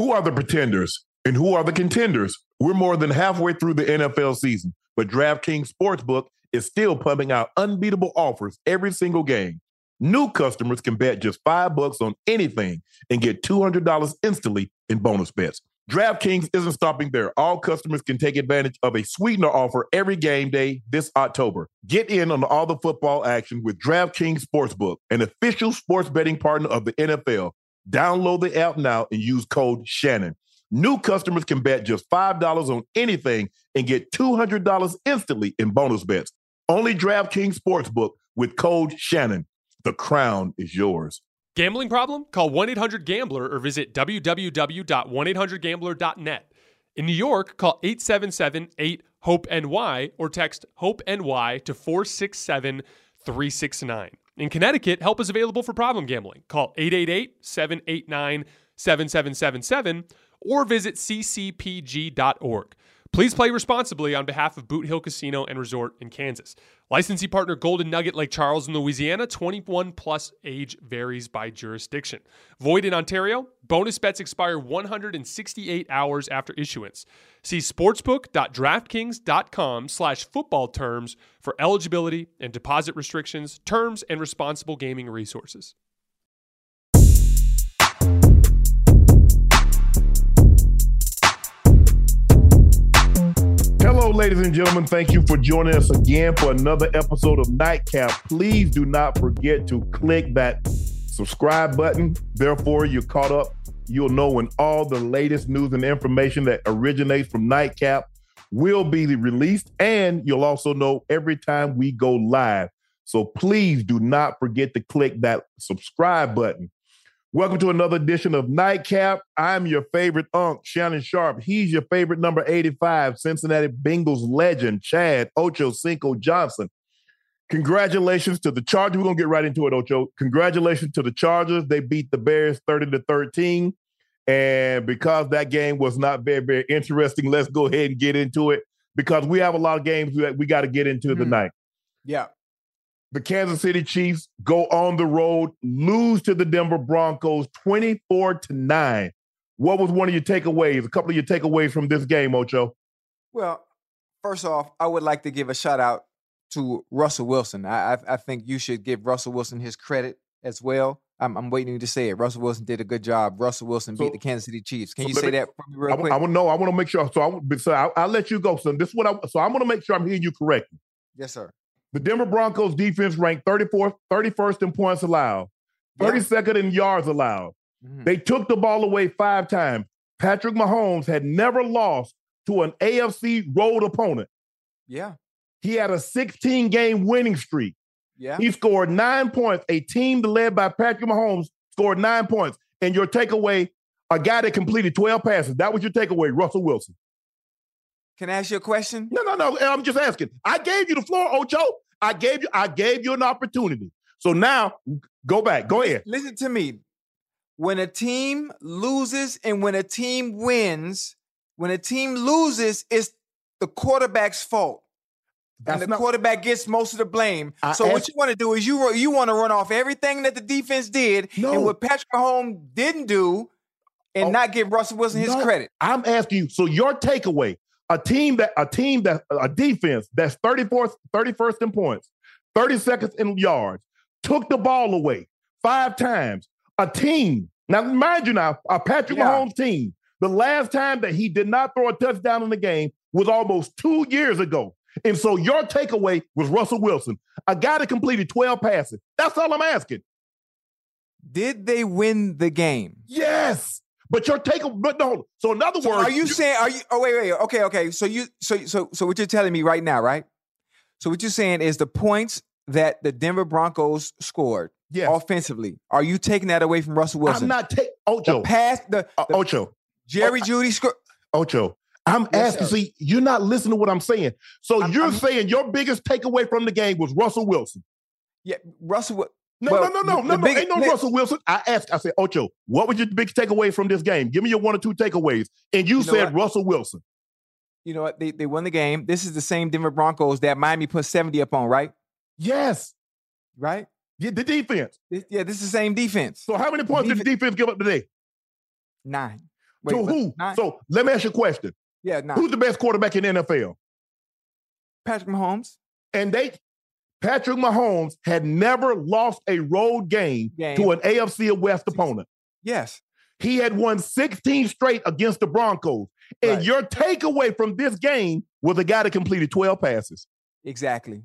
Who are the pretenders and who are the contenders? We're more than halfway through the NFL season, but DraftKings Sportsbook is still pumping out unbeatable offers every single game. New customers can bet just five bucks on anything and get $200 instantly in bonus bets. DraftKings isn't stopping there. All customers can take advantage of a sweetener offer every game day this October. Get in on all the football action with DraftKings Sportsbook, an official sports betting partner of the NFL. Download the app now and use code Shannon. New customers can bet just $5 on anything and get $200 instantly in bonus bets. Only DraftKings Sportsbook with code Shannon. The crown is yours. Gambling problem? Call 1 800 Gambler or visit www.1800Gambler.net. In New York, call 877 8 HOPE NY or text HOPE NY to 467 369. In Connecticut, help is available for problem gambling. Call 888 789 7777 or visit ccpg.org. Please play responsibly on behalf of Boot Hill Casino and Resort in Kansas. Licensee partner Golden Nugget Lake Charles in Louisiana. 21 plus age varies by jurisdiction. Void in Ontario. Bonus bets expire 168 hours after issuance. See sportsbook.draftkings.com slash football terms for eligibility and deposit restrictions, terms, and responsible gaming resources. Ladies and gentlemen. Thank you for joining us again for another episode of Nightcap. Please do not forget to click that subscribe button. Therefore, you're caught up. You'll know when all the latest news and information that originates from Nightcap will be released, and you'll also know every time we go live. So please do not forget to click that subscribe button. Welcome to another edition of Nightcap. I'm your favorite unk, Shannon Sharpe. He's your favorite number 85, Cincinnati Bengals legend, Chad Ochocinco Johnson. Congratulations to the Chargers. We're going to get right into it, Ocho. Congratulations to the Chargers. They beat the Bears 30 to 13. And because that game was not very, very interesting, let's go ahead and get into it because we have a lot of games that we got to get into mm-hmm. tonight. Yeah the Kansas City Chiefs go on the road, lose to the Denver Broncos 24 to 9. What was one of your takeaways? A couple of your takeaways from this game, Ocho? Well, first off, I would like to give a shout out to Russell Wilson. I, I, I think you should give Russell Wilson his credit as well. I'm, I'm, waiting to say it. Russell Wilson did a good job. Russell Wilson so, beat the Kansas City Chiefs. Can so you say me, that for me real I, quick? I want to know. I want to make sure. So I, so I, I'll let you go. So this is what I. So I'm going to make sure I'm hearing you correctly. Yes, sir. The Denver Broncos defense ranked 34th, 31st in points allowed, 32nd in yards allowed. Mm-hmm. They took the ball away five times. Patrick Mahomes had never lost to an AFC road opponent. Yeah. He had a 16 game winning streak. Yeah. He scored nine points. A team led by Patrick Mahomes scored nine points. And your takeaway, a guy that completed 12 passes. That was your takeaway, Russell Wilson. Can I ask you a question? No, no, no. I'm just asking. I gave you the floor, Ocho. I gave you, I gave you an opportunity. So now go back. Go ahead. Listen to me. when a team loses and when a team wins, when a team loses, it's the quarterback's fault. That's and the not- quarterback gets most of the blame. I so what you want to do is you you want to run off everything that the defense did No. and what Patrick Mahomes didn't do, and Oh. not give Russell Wilson his No, credit. I'm asking you. So your takeaway: a team that a team that a defense that's 34th, 31st in points, 32nd in yards, took the ball away five times. A team. Now, mind you, now a Patrick Yeah. Mahomes team. The last time that he did not throw a touchdown in the game was almost two years ago. And so your takeaway was Russell Wilson, a guy that completed 12 passes. That's all I'm asking. Did they win the game? Yes. But your take, but no. So in other So words, are you saying? Are you? Oh wait, wait. Okay, okay. So you, so so so what you're telling me right now, right? So what you're saying is the points that the Denver Broncos scored yes. offensively. Are you taking that away from Russell Wilson? I'm not taking the Ocho. pass, the, uh, the Ocho. Jerry Jeudy score. Ocho. I'm Yes, asking. sir. See, you're not listening to what I'm saying. So I'm- you're I'm- saying your biggest takeaway from the game was Russell Wilson. Yeah, Russell. Wi- No, Well, no, no, no, the- no, no. big- Ain't no the- Russell Wilson. I asked. I said, Ocho, what was your biggest takeaway from this game? Give me your one or two takeaways. And you, You know said what? Russell Wilson. You know what? They they won the game. This is the same Denver Broncos that Miami put 70 up on, right? Yes. Right. Yeah, the defense. This- yeah, this is the same defense. So how many points did the defense give up today? Nine. to who? Nine? So let me ask you a question. yeah, nine. Who's the best quarterback in the NFL? Patrick Mahomes. And they, Patrick Mahomes had never lost a road game, Game. to an AFC West opponent. Yes. He had won 16 straight against the Broncos. And Right. your takeaway from this game was a guy that completed 12 passes. Exactly.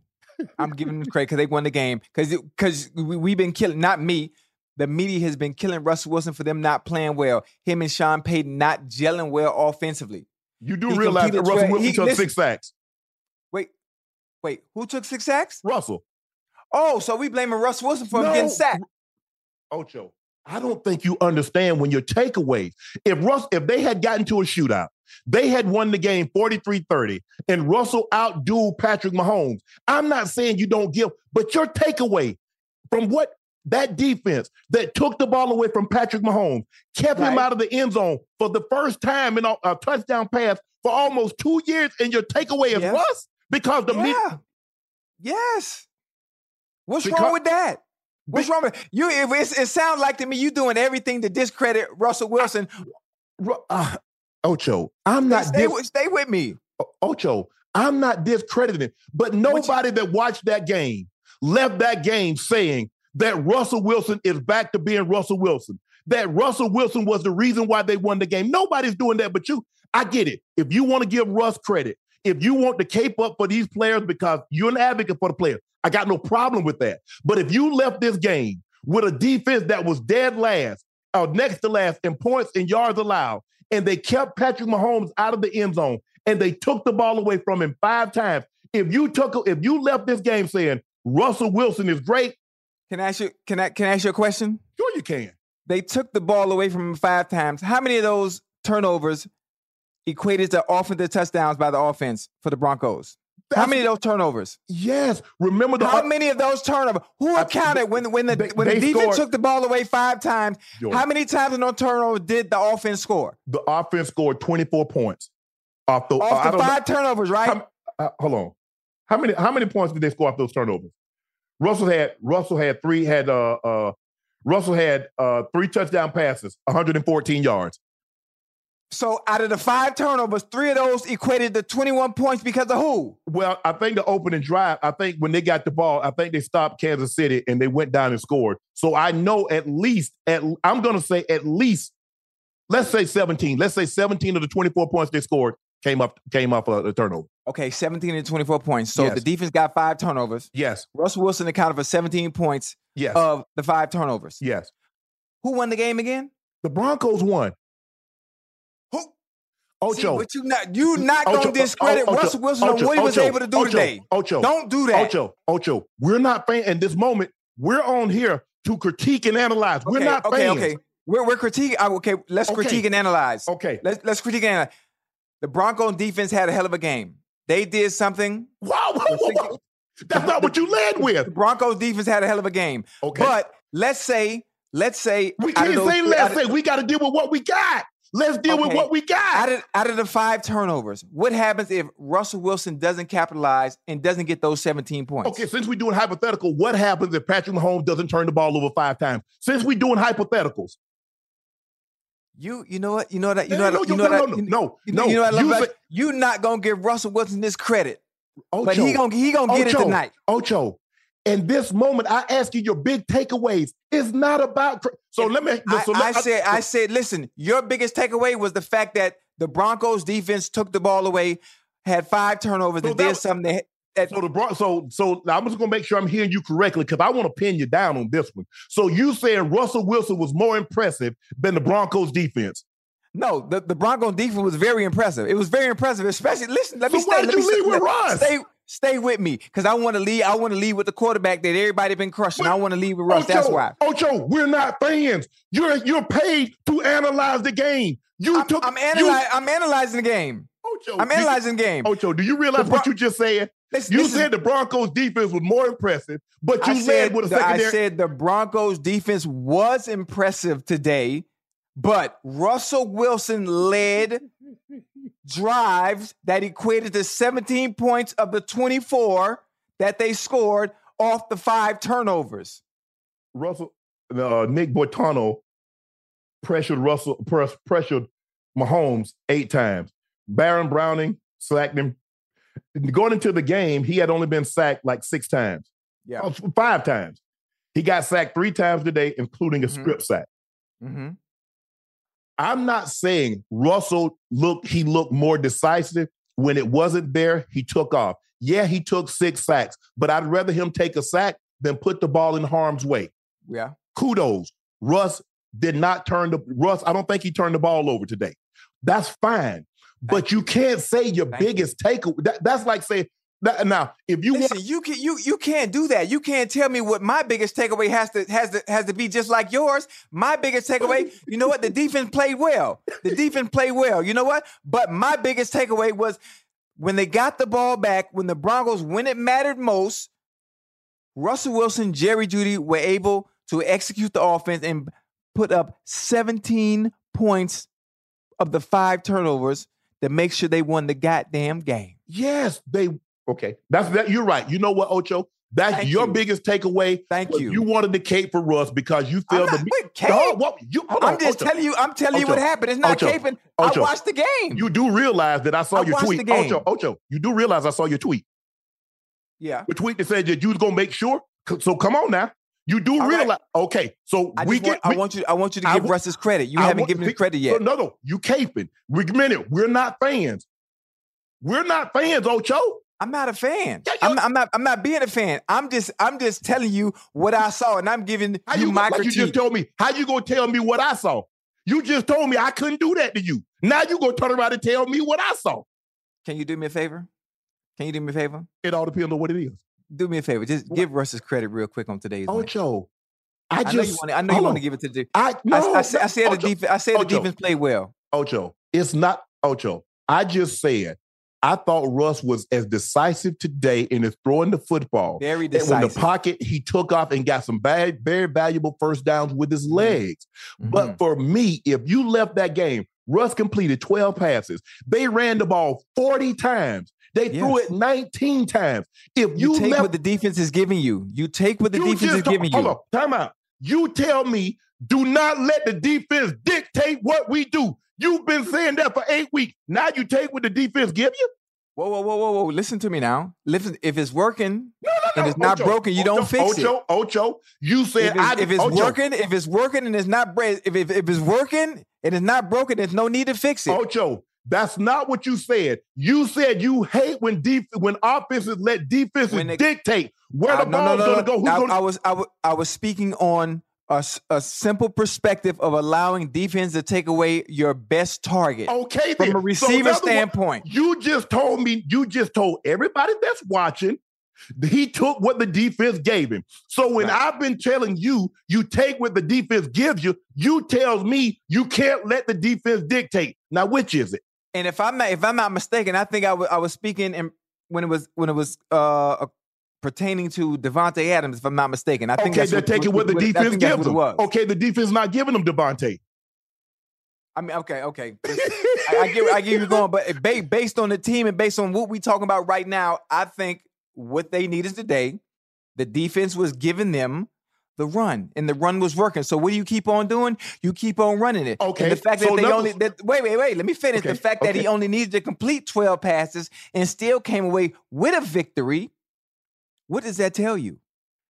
I'm giving them credit because they won the game. Because because we, we've been killing, not me. The media has been killing Russell Wilson for them not playing well. Him and Sean Payton not gelling well offensively. You do He realize that Russell Wilson took six sacks. Wait. Who took six sacks? Russell. Oh, so we blaming Russell Wilson for him No. getting sacked. Ocho, I don't think you understand when your takeaways. If Russ, if they had gotten to a shootout, they had won the game 43-30, and Russell outdueled Patrick Mahomes. I'm not saying you don't give, but your takeaway from what that defense that took the ball away from Patrick Mahomes, kept him out of the end zone for the first time in a, a touchdown pass for almost two years, and your takeaway is Yeah. Russ because the yeah. media. Yes. What's Because- wrong with that? What's Be- wrong with you? If it's, it sounds like to me you doing everything to discredit Russell Wilson. Uh, Ocho, I'm not stay, dis- with, stay with me. Ocho, I'm not discrediting, but nobody that watched that game left that game saying that Russell Wilson is back to being Russell Wilson. That Russell Wilson was the reason why they won the game. Nobody's doing that but you. I get it. If you want to give Russ credit, if you want to cape up for these players because you're an advocate for the players, I got no problem with that. But if you left this game with a defense that was dead last, or next to last in points and yards allowed, and they kept Patrick Mahomes out of the end zone, and they took the ball away from him five times. If you took, if you left this game saying Russell Wilson is great, Can I ask you? Can I? Can I ask you a question? sure you can. They took the ball away from him five times. How many of those turnovers equated to offensive touchdowns by the offense for the Broncos? How many of those turnovers? Yes, remember the How many of those turnovers? Who I- accounted when when the they- when they the defense scored- took the ball away five times? Jordan, How many times in those turnovers did the offense score? the offense scored 24 points off the. Off I the don't know- five turnovers, right? How- uh, hold on. How many how many points did they score off those turnovers? Russell had Russell had three had uh uh Russell had uh three touchdown passes, 114 yards. So out of the five turnovers, three of those equated to 21 points because of who? Well, I think the opening drive, I think when they got the ball, I think they stopped Kansas City and they went down and scored. So I know at least at I'm gonna say at least let's say 17. Let's say 17 of the 24 points they scored came up came off a, a turnover. Okay, 17 and 24 points. So Yes. the defense got five turnovers. Yes, Russell Wilson accounted for 17 points yes, of the five turnovers. yes. Who won the game again? The Broncos won. Who? See, Ocho. but you not you not Ocho, gonna discredit Ocho, Russell Wilson Ocho, on what he was Ocho, able to do Ocho, today. Ocho. Don't do that. Ocho, Ocho, we're not fans. In this moment, we're on here to critique and analyze. We're not okay, fans. okay. We're we're critiquing. uh, Okay, let's Okay. critique and analyze. Okay. Let's let's critique and analyze. The Broncos defense had a hell of a game. They did something. Wow, whoa, whoa, whoa. That's not what you led with. The. Broncos defense had a hell of a game. Okay. But let's say let's say We can't say let's say. We got to deal with what we got. Let's deal okay. with what we got. Out of, out of the five turnovers, what happens if Russell Wilson doesn't capitalize and doesn't get those 17 points? Okay, since we're doing hypothetical, what happens if Patrick Mahomes doesn't turn the ball over five times? Since we're doing hypotheticals. You you know what? You know that you know that you know that no, no, you, no, you know what I love about you not gonna give Russell Wilson this credit. Ocho, but he gonna he gonna get Ocho, it tonight. Ocho, in this moment, I ask you your big takeaways. It's not about. So let me. I, so let, I said, I, I said, listen. Your biggest takeaway was the fact that the Broncos defense took the ball away, had five turnovers, so and did something that. so the Bron- so so I'm just gonna make sure I'm hearing you correctly because I want to pin you down on this one. So you saying Russell Wilson was more impressive than the Broncos defense? No, the, the Broncos defense was very impressive. It was very impressive, especially listen. Let so me stay. Why did let you me leave with Russ? Stay, stay with me because I want to lead. I want to lead with the quarterback that everybody been crushing. I want to lead with Russ. Ocho, That's why. Ocho, we're not fans. You're you're paid to analyze the game. You I'm, took. I'm, analy- you, I'm analyzing the game. Ocho, I'm analyzing the game. Ocho, do you realize Bron- what you just said? This, you this said is, the Broncos defense was more impressive, but you I said, with a secondary. I said the Broncos defense was impressive today, but Russell Wilson led drives that equated to 17 points of the 24 that they scored off the five turnovers. Russell, uh, Nik Bonitto pressured Russell, press, pressured Mahomes eight times. Baron Browning sacked him. Going into the game, he had only been sacked like six times. Yeah, oh, five times. He got sacked three times today, including a mm-hmm. strip sack. Mm-hmm. I'm not saying Russell looked he looked more decisive when it wasn't there. He took off. Yeah, he took six sacks, but I'd rather him take a sack than put the ball in harm's way. Yeah. Kudos. Russ did not turn the Russ. I don't think he turned the ball over today. That's fine, but you. you. can't say your Thank biggest you. takeaway. That, that's like saying now, if you listen, want- you can you you can't do that. You can't tell me what my biggest takeaway has to has to has to be just like yours. My biggest takeaway, you know what? The defense played well. The defense played well. You know what? But my biggest takeaway was when they got the ball back, when the Broncos, when it mattered most, Russell Wilson, Jerry Jeudy were able to execute the offense and put up 17 points of the five turnovers to make sure they won the goddamn game. Yes, they Okay, that's that. You're right. You know what, Ocho? That's Thank your you. biggest takeaway. Thank you. You wanted to cape for Russ because you feel the. Wait, cape? No, what, you, I'm on, just Ocho. telling you. I'm telling Ocho. you what happened. It's not Ocho. caping. Ocho. I watched the game. You do realize that I saw I your tweet, Ocho. Ocho, you do realize I saw your tweet. Yeah, the tweet that said that you was gonna make sure. So come on now. You do All realize, right. okay? So I we get. Want, we, I want you. I want you to give I, Russ his credit. You I haven't want, given him credit yet. No, no, you caping. We minute. We're not fans. We're not fans, Ocho. I'm not a fan. Yeah, I'm, I'm, not. I'm not being a fan. I'm just. I'm just telling you what I saw, and I'm giving how you, you my like critique. You just told me. How you gonna tell me what I saw? You just told me I couldn't do that to you. Now you gonna turn around and tell me what I saw? Can you do me a favor? Can you do me a favor? It all depends on what it is. Do me a favor. Just what? give Russ his credit real quick on today's. Oh, Ocho, I, I just. Know you want to, I know you want to give it to the. I no, I, I, I said, the oh, defense. I said Ocho. the defense played well. Ocho, it's not Ocho. I just said I thought Russ was as decisive today in his throwing the football. Very decisive. When the pocket, he took off and got some bad, very valuable first downs with his mm-hmm. legs. Mm-hmm. But for me, if you left that game, Russ completed 12 passes. They ran the ball 40 times. They yes. threw it 19 times. If you, you take left, what the defense is giving you, you take what the defense is giving hold you. Hold on, time out. You tell me, do not let the defense dictate what we do. You've been saying that for eight weeks. Now you take what the defense give you? Whoa, whoa, whoa, whoa, whoa! Listen to me now. Listen, if it's working no, no, no. and it's not Ocho, broken, you Ocho, don't fix Ocho, it. Ocho, Ocho, you said if it's, I, if it's working, if it's working and it's not if, if if it's working and it's not broken, there's no need to fix it. Ocho, that's not what you said. You said you hate when def- when offenses let defenses they, dictate where the uh, ball's no, no, to go. Who's I, gonna... I was I, w- I was speaking on a, a simple perspective of allowing defense to take away your best target. Okay, from then. a receiver so standpoint. you just told me, you just told everybody that's watching, he took what the defense gave him. So when right. I've been telling you, you take what the defense gives you, you tells me you can't let the defense dictate. Now, which is it? And if I'm not, if I'm not mistaken, I think I, w- I was speaking in, when it was when it was uh, pertaining to Devonte Adams, if I'm not mistaken. I think okay, that's they're what, taking what, the what- I defense gives them. Okay, the defense not giving them Devonte. I mean, okay, okay. I, I get, I get you going, but based on the team and based on what we talking about right now, I think what they need is today. The defense was giving them the run, and the run was working. So what do you keep on doing? You keep on running it. Okay, And the fact so that they only that, wait, wait, wait. Let me finish. Okay, The fact that he only needed to complete twelve passes and still came away with a victory. What does that tell you?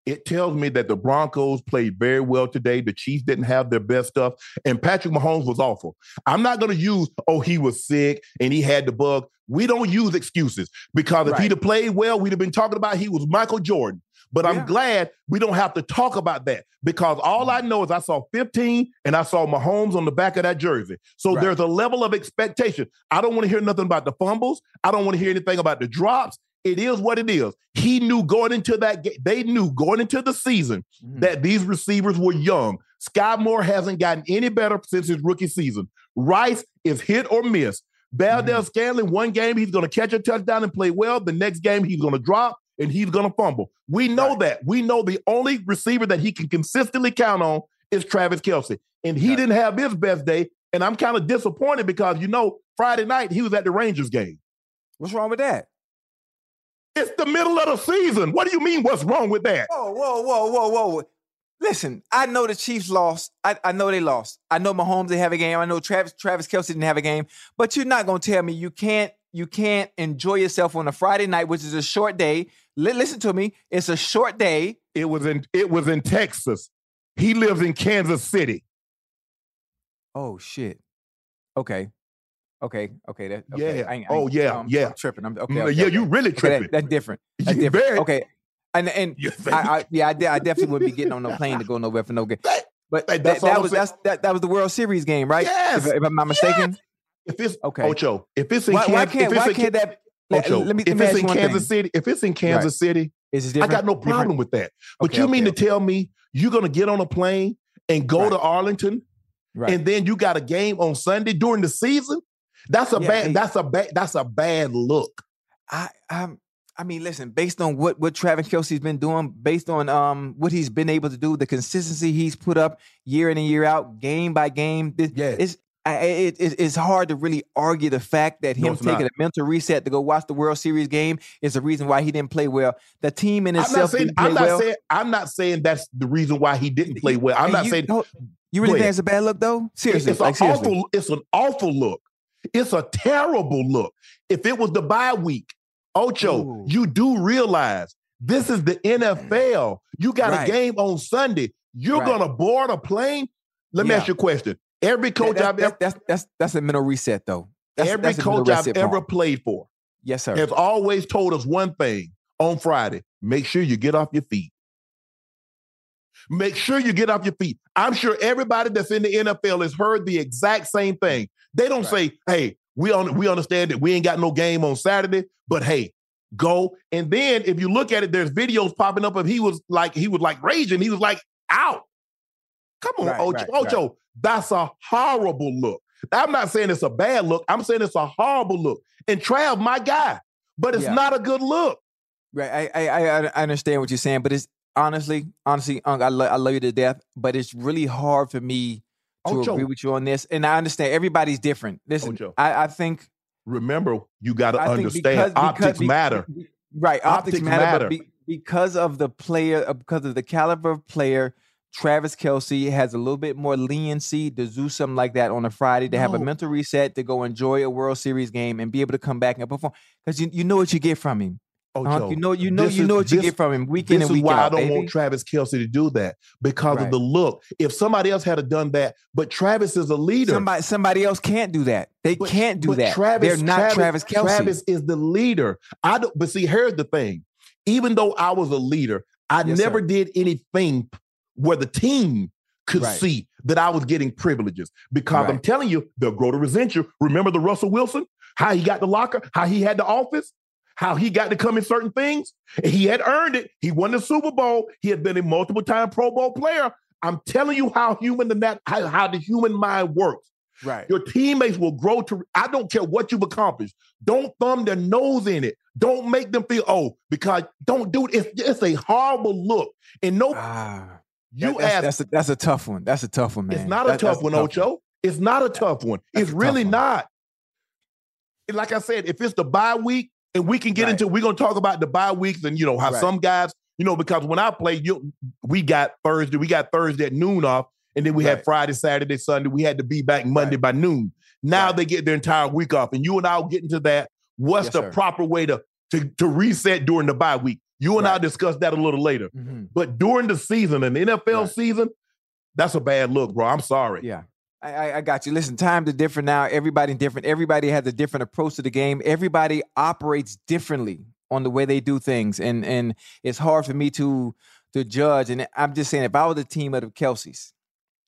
It tells me that the Broncos played very well today. The Chiefs didn't have their best stuff, and Patrick Mahomes was awful. I'm not going to use, oh, he was sick and he had the bug. We don't use excuses because if Right. he'd have played well, we'd have been talking about he was Michael Jordan. But Yeah. I'm glad we don't have to talk about that because all I know is I saw 15 and I saw Mahomes on the back of that jersey. So Right. there's a level of expectation. I don't want to hear nothing about the fumbles. I don't want to hear anything about the drops. It is what it is. He knew going into that game, they knew going into the season Mhm. that these receivers were young. Skyy Moore hasn't gotten any better since his rookie season. Rice is hit or miss. Valdes-Scantling, one game he's going to catch a touchdown and play well. The next game he's going to drop and he's going to fumble. We know Right. that. We know the only receiver that he can consistently count on is Travis Kelce. And he Right. didn't have his best day. And I'm kind of disappointed because, you know, Friday night he was at the Rangers game. What's wrong with that? It's the middle of the season. What do you mean? What's wrong with that? Whoa, whoa, whoa, whoa, whoa. Listen, I know the Chiefs lost. I, I know they lost. I know Mahomes didn't have a game. I know Travis Travis Kelce didn't have a game. But you're not gonna tell me you can't you can't enjoy yourself on a Friday night, which is a short day. Li- listen to me. It's a short day. It was in it was in Texas. He lives in Kansas City. Oh shit. Okay. Okay. Okay. That, okay. Yeah. I ain't- I Oh, yeah, yeah. I'm tripping. I'm okay. Mm, okay, yeah, okay. you really tripping. that- that's different. That's You different. very- Okay. And and I, I yeah, I, de- I definitely wouldn't be getting on no plane to go nowhere for no game. But that, that's all that was that's that, that was the World Series game, right? Yes. If, if I'm not mistaken. If it's Okay. Ocho, if it's in Why, why can't if it's why in, can't that? Ocho, let me, if let it's in Kansas thing. City, if it's in Kansas City, Is it I got no Different? problem with that. But Okay, you mean okay, to tell me you're gonna get on a plane and go Right. to Arlington Right. and then you got a game on Sunday during the season? That's a Yeah, bad. hey. That's a bad. That's a bad look. I um I mean, listen, based on what what Travis Kelce's been doing, based on um what he's been able to do, the consistency he's put up year in and year out, game by game, This, Yes. it's I, it, it- it's hard to really argue the fact that No, him it's taking not. a mental reset to go watch the World Series game is the reason why he didn't play well. The team in I'm not itself saying. didn't play I'm not well. saying. I'm not saying that's the reason why he didn't play well. I'm And not you, saying you really think it's a bad look though? Seriously, It's like an seriously. awful. It's an awful look. It's a terrible look. If it was the bye week, Ocho, Ooh. you do realize this is the NFL. You got Right. a game on Sunday. You're Right. gonna board a plane. Let me Yeah. ask you a question. Every That- coach I've ever, that's, that's that's a mental reset though. That's, every that's coach I've ever played for Yes, sir. has always told us one thing on Friday: make sure you get off your feet. Make sure you get off your feet. I'm sure everybody that's in the NFL has heard the exact same thing. They don't Right. say, "Hey, we on, we understand that we ain't got no game on Saturday, but hey, go." And then if you look at it, there's videos popping up of he was like he was like raging. He was like out. Come on, Right, Ocho. right, right. That's a horrible look. I'm not saying it's a bad look. I'm saying it's a horrible look. And Trav, my guy, but it's Yeah. not a good look. Right. I, I I I understand what you're saying, but it's honestly, honestly, Unc, I, lo- I love you to death, but it's really hard for me to Ocho. agree with you on this. And I understand everybody's different. Listen. I, I think Remember, you got to understand optics be- matter. be- right, optics, Optics matter, matter. but be, because of the player, uh, because of the caliber of player, Travis Kelce has a little bit more leniency to do something like that on a Friday to have a mental reset to go enjoy a World Series game and be able to come back and perform because you, you know what you get from him. Uh-huh. Ocho, Unc, you know you know you is- know what you this- get from him week in and week out. This is why I don't baby. want Travis Kelce to do that because Right. of the look. If somebody else had done that, but Travis is a leader. Somebody somebody else can't do that. They But- can't do that. Travis, They're not Travis, Kelce. Travis is the leader. I don't. But see, here's the thing. Even though I was a leader, I Yes, never sir. did anything where the team could Right. see that I was getting privileges. Because I'm telling you, they'll grow to resent you. Remember the Russell Wilson? How he got the locker? How he had the office? How he got to come in certain things? He had earned it. He won the Super Bowl. He had been a multiple time Pro Bowl player. I'm telling you how human the that how, how the human mind works. Right. Your teammates will grow to. I don't care what you've accomplished. Don't thumb their nose in it. Don't make them feel oh because don't do it. It's, it's a horrible look. And no, Ah, you that- that's, ask. that's a, that's a tough one. That's a tough one, man. it's not a That- tough that's one, Ocho. It's not a tough one. That's it's a really one. not. Like I said, if it's the bye week, and we can get Right. into, we're gonna talk about the bye weeks and you know how Right. some guys, you know, because when I played, you we got Thursday, we got Thursday at noon off, and then we had Friday, Saturday, Sunday. We had to be back Monday Right. by noon. Now Right. they get their entire week off, and you and I will get into that. What's Yes, the sir. proper way to to to reset during the bye week? You and I Right. discuss that a little later. Mhm. But during the season, an NFL Right. season, that's a bad look, bro. I'm sorry. Yeah. I, I, I got you. Listen, times are different now. Everybody different. Everybody has a different approach to the game. Everybody operates differently on the way they do things, and and it's hard for me to to judge. And I'm just saying, if I was a team of the Kelces,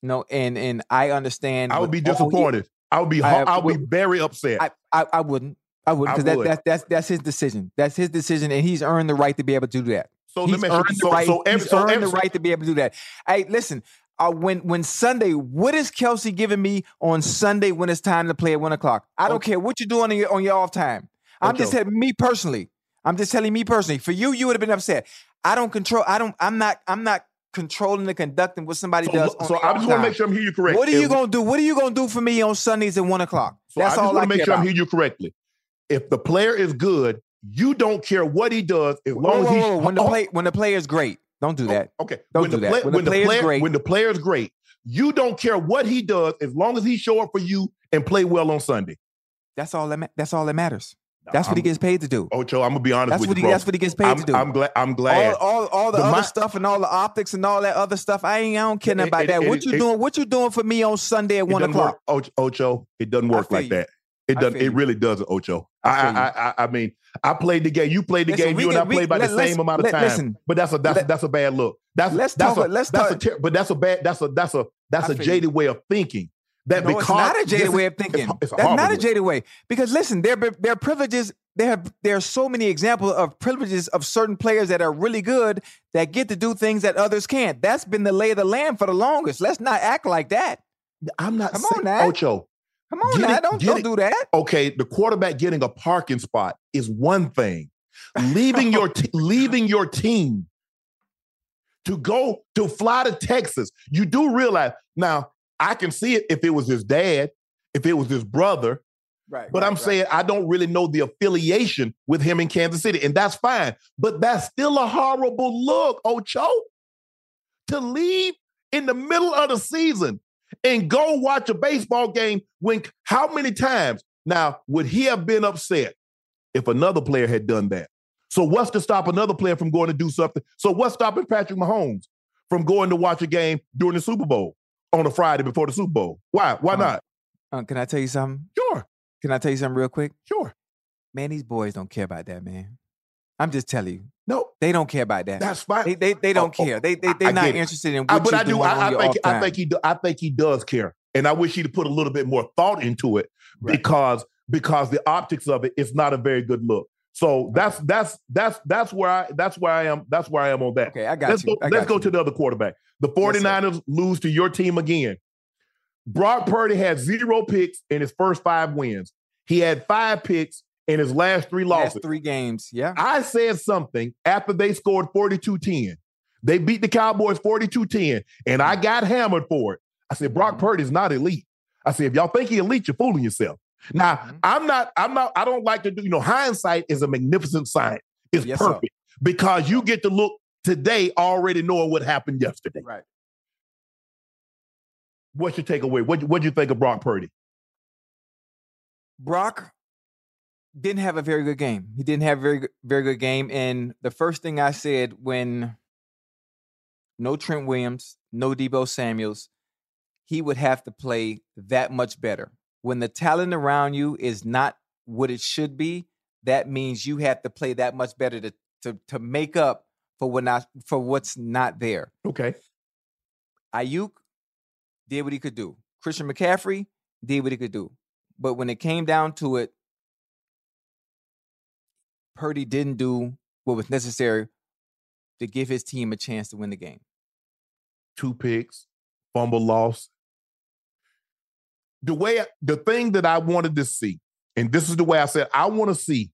you know, and and I understand, I would be he- disappointed. I would be. I I would be very upset. I, I, I wouldn't. I wouldn't because that, would. that, that's that's his decision. That's his decision, and he's earned the right to be able to do that. so he's let me earned ask the so, right. so every, he's so earned every, the right to be able to do that. Hey, listen. Uh, when when Sunday, what is Kelce giving me on Sunday when it's time to play at one o'clock? I don't Okay. care what you're doing on your on your off time. I'm just Okay. telling me personally. I'm just telling me personally. For you, you would have been upset. I don't control. I don't. I'm not. I'm not controlling and conducting what somebody So, does. on so I just want to make sure I'm hearing you correctly. What are you If- gonna do? What are you gonna do for me on Sundays at one o'clock? So That's I just all I want to make sure I'm hearing you correctly. If the player is good, you don't care what he does as Whoa, long whoa, as he's whoa, when the oh, play when the player is great. Don't do oh, that. Okay, Don't when do the that. play- When the the player's player great- when the great, you don't care what he does as long as he show up for you and play well on Sunday. That's all that. Ma- that's all that matters. That's what he gets paid to do. Ocho, I'm gonna be honest That's with what you, he. bro. That's what he gets paid I'm, to do. I'm glad. I'm glad. all, all, all the, The other mi- stuff and all the optics and all that other stuff. I ain't. I don't care It- about it- that. it- what you doing? What you doing for me on Sunday at one o'clock? Oh, work, Ocho, Ocho. It doesn't work like you. that. It doesn't. It really doesn't, Ocho. I I, I, I, mean, I played the game. You played the Listen, game. You and I played about let- the same amount of let- time. listen. but that's a that's Let- that's a bad look. That's Let's that's talk- a, let's that's talk- a but that's a bad that's a that's a that's I a jaded way of thinking. That no, because it's not a jaded way of thinking. It's, a That's not a jaded way because listen, there there are privileges. There have there are so many examples of privileges of certain players that are really good that get to do things that others can't. That's been the lay of the land for the longest. Let's not act like that. I'm not Come on saying now. Ocho. Come on now, it- don't don't it. do that. Okay, the quarterback getting a parking spot is one thing. Leaving your te- leaving your team to go to fly to Texas. You do realize now. I can see it if it was his dad, if it was his brother, Right. But I'm saying I don't really know the affiliation with him in Kansas City, and that's fine. But that's still a horrible look, Ocho. To leave in the middle of the season and go watch a baseball game when how many times? Now, would he have been upset if another player had done that? So what's to stop another player from going to do something? So what's stopping Patrick Mahomes from going to watch a game during the Super Bowl on a Friday before the Super Bowl? Why? Why Um, not? Uh, can I tell you something? Sure, Can I tell you something real quick? sure. Man, these boys don't care about that, man. I'm just telling you, No, they don't care about that. that's fine. They they, they oh, don't Oh, oh, care. they they they're I not interested in I, what but you're I do. doing I, I think. I think he. Do, I think he does care, and I wish he'd put a little bit more thought into it Right. because because the optics of it is not a very good look. So that's that's that's that's where I that's where I am. That's where I am on that. Okay, I got let's you. go. I let's got go to the other quarterback. The Yes, sir. 49ers lose to your team again. Brock Purdy had zero picks in his first five wins. He had five picks in his last three losses. last three games. Yeah. I said something after they scored 42 10. They beat the Cowboys 42 10, and I got hammered for it. I said, Brock Mhm. Purdy's not elite. I said, if y'all think he elite, you're fooling yourself. Now, Mhm. I'm not, I'm not, I don't like to do, you know, hindsight is a magnificent science. It's Yes, perfect because you get to look today already knowing what happened yesterday. Right. What's your takeaway? What what'd you think of Brock Purdy? Brock didn't have a very good game. He didn't have a very good, very good game. And the first thing I said when no Trent Williams, no Deebo Samuels, he would have to play that much better. When the talent around you is not what it should be, that means you have to play that much better to to to make up for what not for what's not there. Okay. Aiyuk did what he could do. Christian McCaffrey did what he could do. But when it came down to it, Purdy didn't do what was necessary to give his team a chance to win the game. Two picks, fumble loss. the way the thing that I wanted to see, and this is the way I said I want to see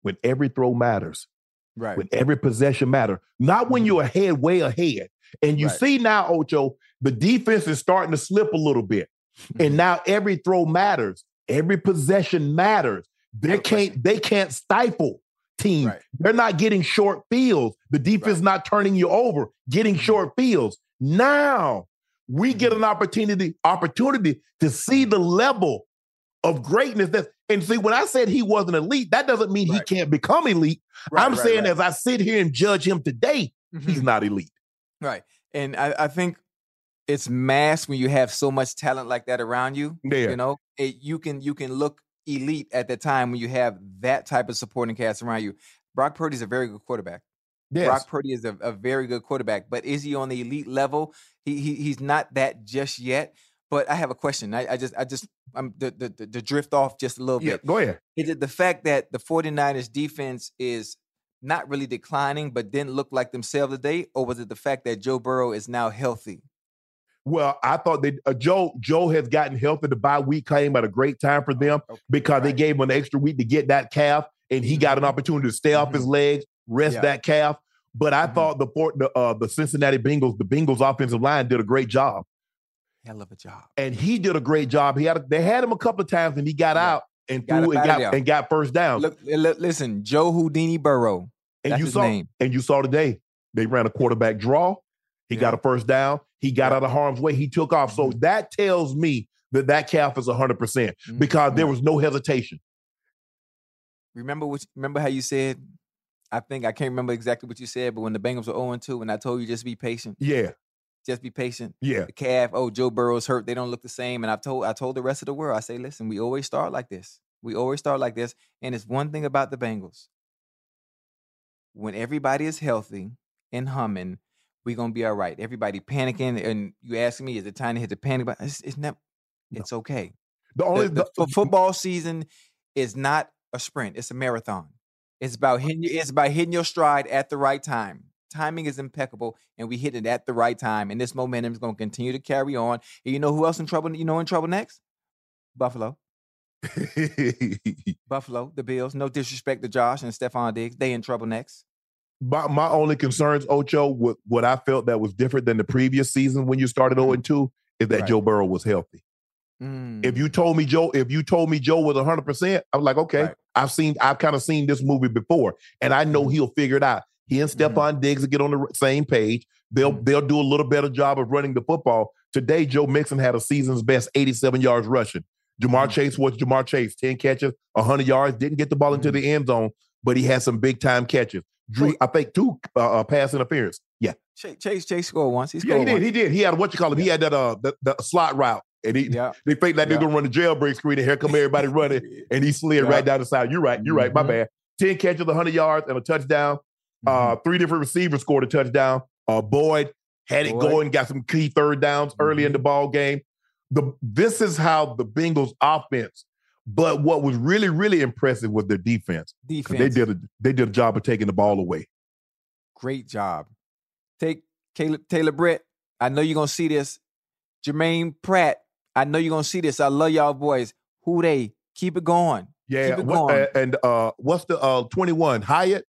when every throw matters, Right. when every possession matter, not when Mhm. you're ahead, way ahead. And you Right. see now, Ocho, the defense is starting to slip a little bit, and Mhm. now every throw matters, every possession matters. They can't they can't stifle teams. Right. They're not getting short fields. The defense Right. not turning you over, getting Mhm. short fields. Now we get Mhm. an opportunity opportunity to see the level of greatness. That's and see when I said he wasn't elite, that doesn't mean Right. he can't become elite. I'm saying as I sit here and judge him today, he's Mhm. not elite. right. And I, I think it's masked when you have so much talent like that around you. Yeah. You know, it, you can you can look elite at the time when you have that type of supporting cast around you. Brock Purdy is a very good quarterback. Yes. Brock Purdy is a, a very good quarterback, but is he on the elite level? He, he he's not that just yet. But I have a question. I, I just I just I'm the, the the drift off just a little yeah, bit. go ahead. Is it the fact that the 49ers defense is not really declining but didn't look like themselves today? Or was it the fact that Joe Burrow is now healthy? Well, I thought that uh, Joe Joe has gotten healthy. The bye week came at a great time for them Okay, because they gave him an extra week to get that calf, and he got an Mhm. opportunity to stay off his legs, rest Yeah. that calf. But I Mhm. thought the Fort- the uh, the Cincinnati Bengals, the Bengals offensive line did a great job, Hell of a job. and he did a great job. He had a, they had him a couple of times, and he got Yeah. out and Got threw and got and got first down. Look, li- listen, Joe Houdini Burrow. and you saw name. and you saw today they ran a quarterback draw. He got a first down. He got Yeah. out of harm's way. He took off. So Mhm. that tells me that that calf is 100% because there Mhm. was no hesitation. Remember what? Remember how you said? I think I can't remember exactly what you said, but when the Bengals were 0 2, and I told you just be patient, Yeah, just be patient. yeah. The calf, oh, Joe Burrow's hurt. They don't look the same. And I've told I told the rest of the world, I say, listen, we always start like this. We always start like this. And it's one thing about the Bengals. When everybody is healthy and humming, we're gonna be all right. Everybody panicking, and you asking me, is it time to hit the panic button? It's, it's not. No. It's okay. The The, only the the- fo- football season is not a sprint; it's a marathon. It's about hitting. your- It's about hitting your stride at the right time. Timing is impeccable, and we hit it at the right time. And this momentum is going to continue to carry on. And you know who else in trouble? You know in trouble next? Buffalo. Buffalo, the Bills. No disrespect to Josh and Stefon Diggs. They in trouble next. My, my only concerns, Ocho, what, what I felt that was different than the previous season when you started 0 and 2 is that Mm-hmm. Right. Joe Burrow was healthy. Mm, If you told me Joe, if you told me Joe was 100%, I was like, okay, Right. I've seen, I've kind of seen this movie before, and I know Mhm. he'll figure it out. He and Mhm. Stefon Diggs will get on the same page. They'll Mhm. they'll do a little better job of running the football. Today, Joe Mixon had a season's best 87 yards rushing. Ja'Marr Mhm. Chase was Ja'Marr Chase, 10 catches, 100 yards, didn't get the ball into the end zone, but he had some big time catches. Drew, I think, two uh, uh, pass interference. Yeah. Chase, Chase scored once. He scored Yeah, he did. once. He did. He had what you call him. He had that uh the, the slot route. And he Yeah. they faked like they're Yeah. gonna run the jailbreak screen, and here come everybody running, and he slid Yeah. right down the side. You're right. You're right. My Mhm. bad. Ten catches, 100 yards, and a touchdown. Uh, three different receivers scored a touchdown. Uh, Boyd had it Boyd. going, got some key third downs early in the ball game. The this is how the Bengals offense. But what was really, really impressive was their defense. defense. They did a they did a job of taking the ball away. Great job. Take Caleb Taylor Britt. I know you're gonna see this. Germaine Pratt. I know you're gonna see this. I love y'all boys. Who they? Keep it going. Yeah, Keep it what- going. and uh, what's the uh 21? Hyatt,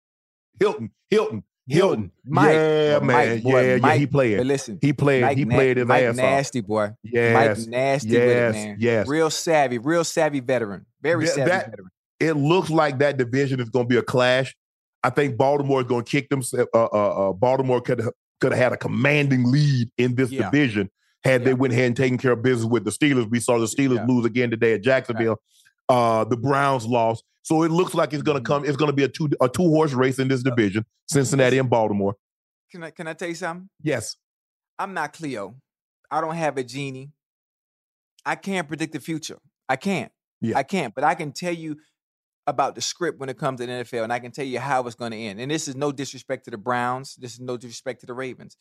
Hilton, Hilton, Hilton. Mike. Yeah, man. Mike, boy, yeah, yeah. He Mike. But played. listen, He played. Mike he played his Mike ass off. nasty boy. Yes, Mike nasty with it, yes, man. yes. Real savvy, real savvy veteran. Very savvy that- veteran. It looks like that division is going to be a clash. I think Baltimore is going to kick them. Uh, uh, uh, Baltimore could have could have had a commanding lead in this Yeah. division had they went ahead and taken care of business with the Steelers. We saw the Steelers Yeah. lose again today at Jacksonville. Uh, the Browns lost, so it looks like it's going to Mhm. come. It's going to be a two a two horse race in this division: Cincinnati and Baltimore. Can I can I tell you something? Yes. I'm not Cleo. I don't have a genie. I can't predict the future. I can't. Yeah. I can't. But I can tell you about the script when it comes to the NFL, and I can tell you how it's going to end. And this is no disrespect to the Browns. This is no disrespect to the Ravens.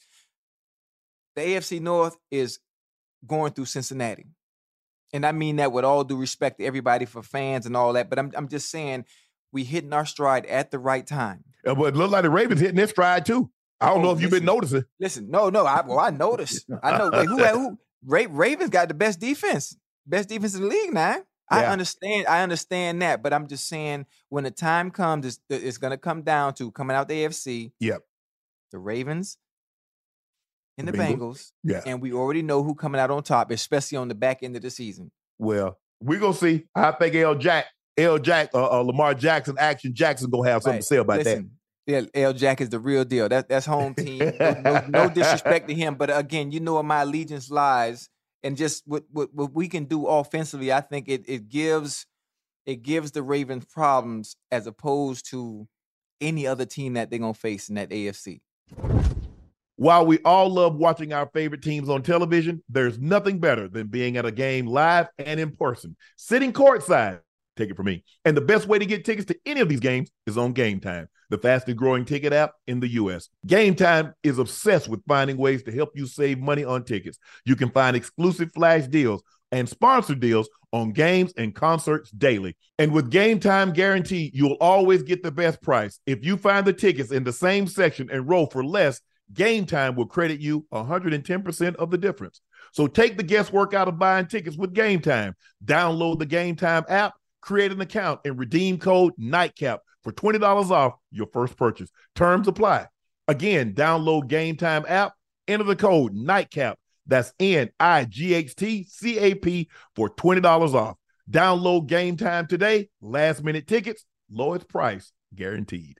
The AFC North is going through Cincinnati. And I mean that with all due respect to everybody for fans and all that. But I'm I'm just saying we hitting our stride at the right time. Uh, But it looked like the Ravens hitting their stride too. I don't Oh, know if you've been noticing. Listen, no, no, I well, I noticed. I know. Wait, who who Ra- Ravens got the best defense. best defense in the league now. I understand. I understand that, but I'm just saying when the time comes, it's, it's going to come down to coming out the AFC. Yep. The Ravens and the, The Bengals. Bengals. Yeah. And we already know who coming out on top, especially on the back end of the season. Well, we're gonna see. I think L. Jack, L. Jack, uh, uh, Lamar Jackson, Action Jackson gonna have something Right. to say about that. Yeah, L. Jack is the real deal. That that's home team. No, no, no disrespect to him, but again, you know where my allegiance lies, and just what, what what we can do offensively, I think it it gives it gives the Ravens problems as opposed to any other team that they're gonna face in that AFC. While we all love watching our favorite teams on television, there's nothing better than being at a game live and in person, sitting courtside. Take it from me. And the best way to get tickets to any of these games is on Game Time, the fastest growing ticket app in the U.S. Game Time is obsessed with finding ways to help you save money on tickets. You can find exclusive flash deals and sponsor deals on games and concerts daily. And with Game Time Guarantee, you'll always get the best price. If you find the tickets in the same section and row for less, Game Time will credit you 110% of the difference. So take the guesswork out of buying tickets with Game Time. Download the Game Time app, create an account, and redeem code NIGHTCAP for $20 off your first purchase. Terms apply. Again, download Game Time app, enter the code NIGHTCAP. That's N I G H T C A P for $20 off. Download Game Time today. Last minute tickets, lowest price guaranteed.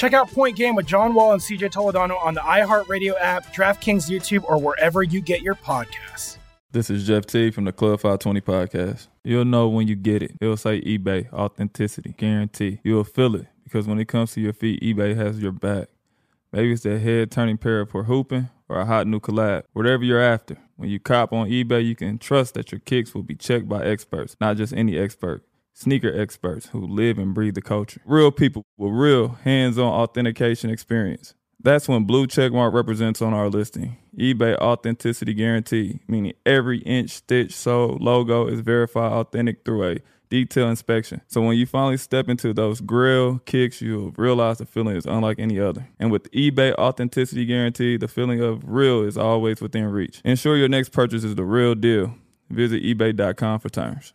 Check out Point Game with John Wall and CJ Toledano on the iHeartRadio app, DraftKings YouTube, or wherever you get your podcasts. This is Jeff T from the Club 520 podcast. You'll know when you get it. It'll say eBay, authenticity, guarantee. You'll feel it because when it comes to your feet, eBay has your back. Maybe it's that head turning pair for hooping or a hot new collab. Whatever you're after, when you cop on eBay, you can trust that your kicks will be checked by experts, not just any expert. Sneaker experts who live and breathe the culture. Real people with real hands on authentication experience. That's when blue checkmark represents on our listing. eBay authenticity guarantee, meaning every inch, stitch, sole, logo is verified authentic through a detailed inspection. So when you finally step into those grill kicks, you'll realize the feeling is unlike any other. And with eBay authenticity guarantee, the feeling of real is always within reach. Ensure your next purchase is the real deal. Visit eBay.com for terms.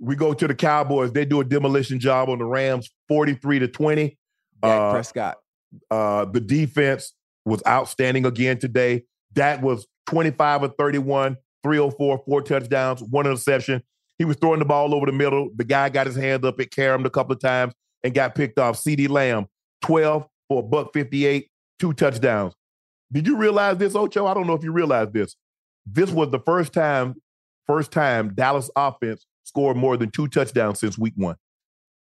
We go to the Cowboys. They do a demolition job on the Rams, 43 to 20. Dak Uh, Prescott. Uh, the defense was outstanding again today. Dak was 25 of 31, 304, four touchdowns, one interception. He was throwing the ball over the middle. The guy got his hand up, it carried him a couple of times and got picked off. CeeDee Lamb, 12 for a buck 58, two touchdowns. Did you realize this, Ocho? I don't know if you realize this. This was the first time, first time Dallas offense scored more than two touchdowns since week one.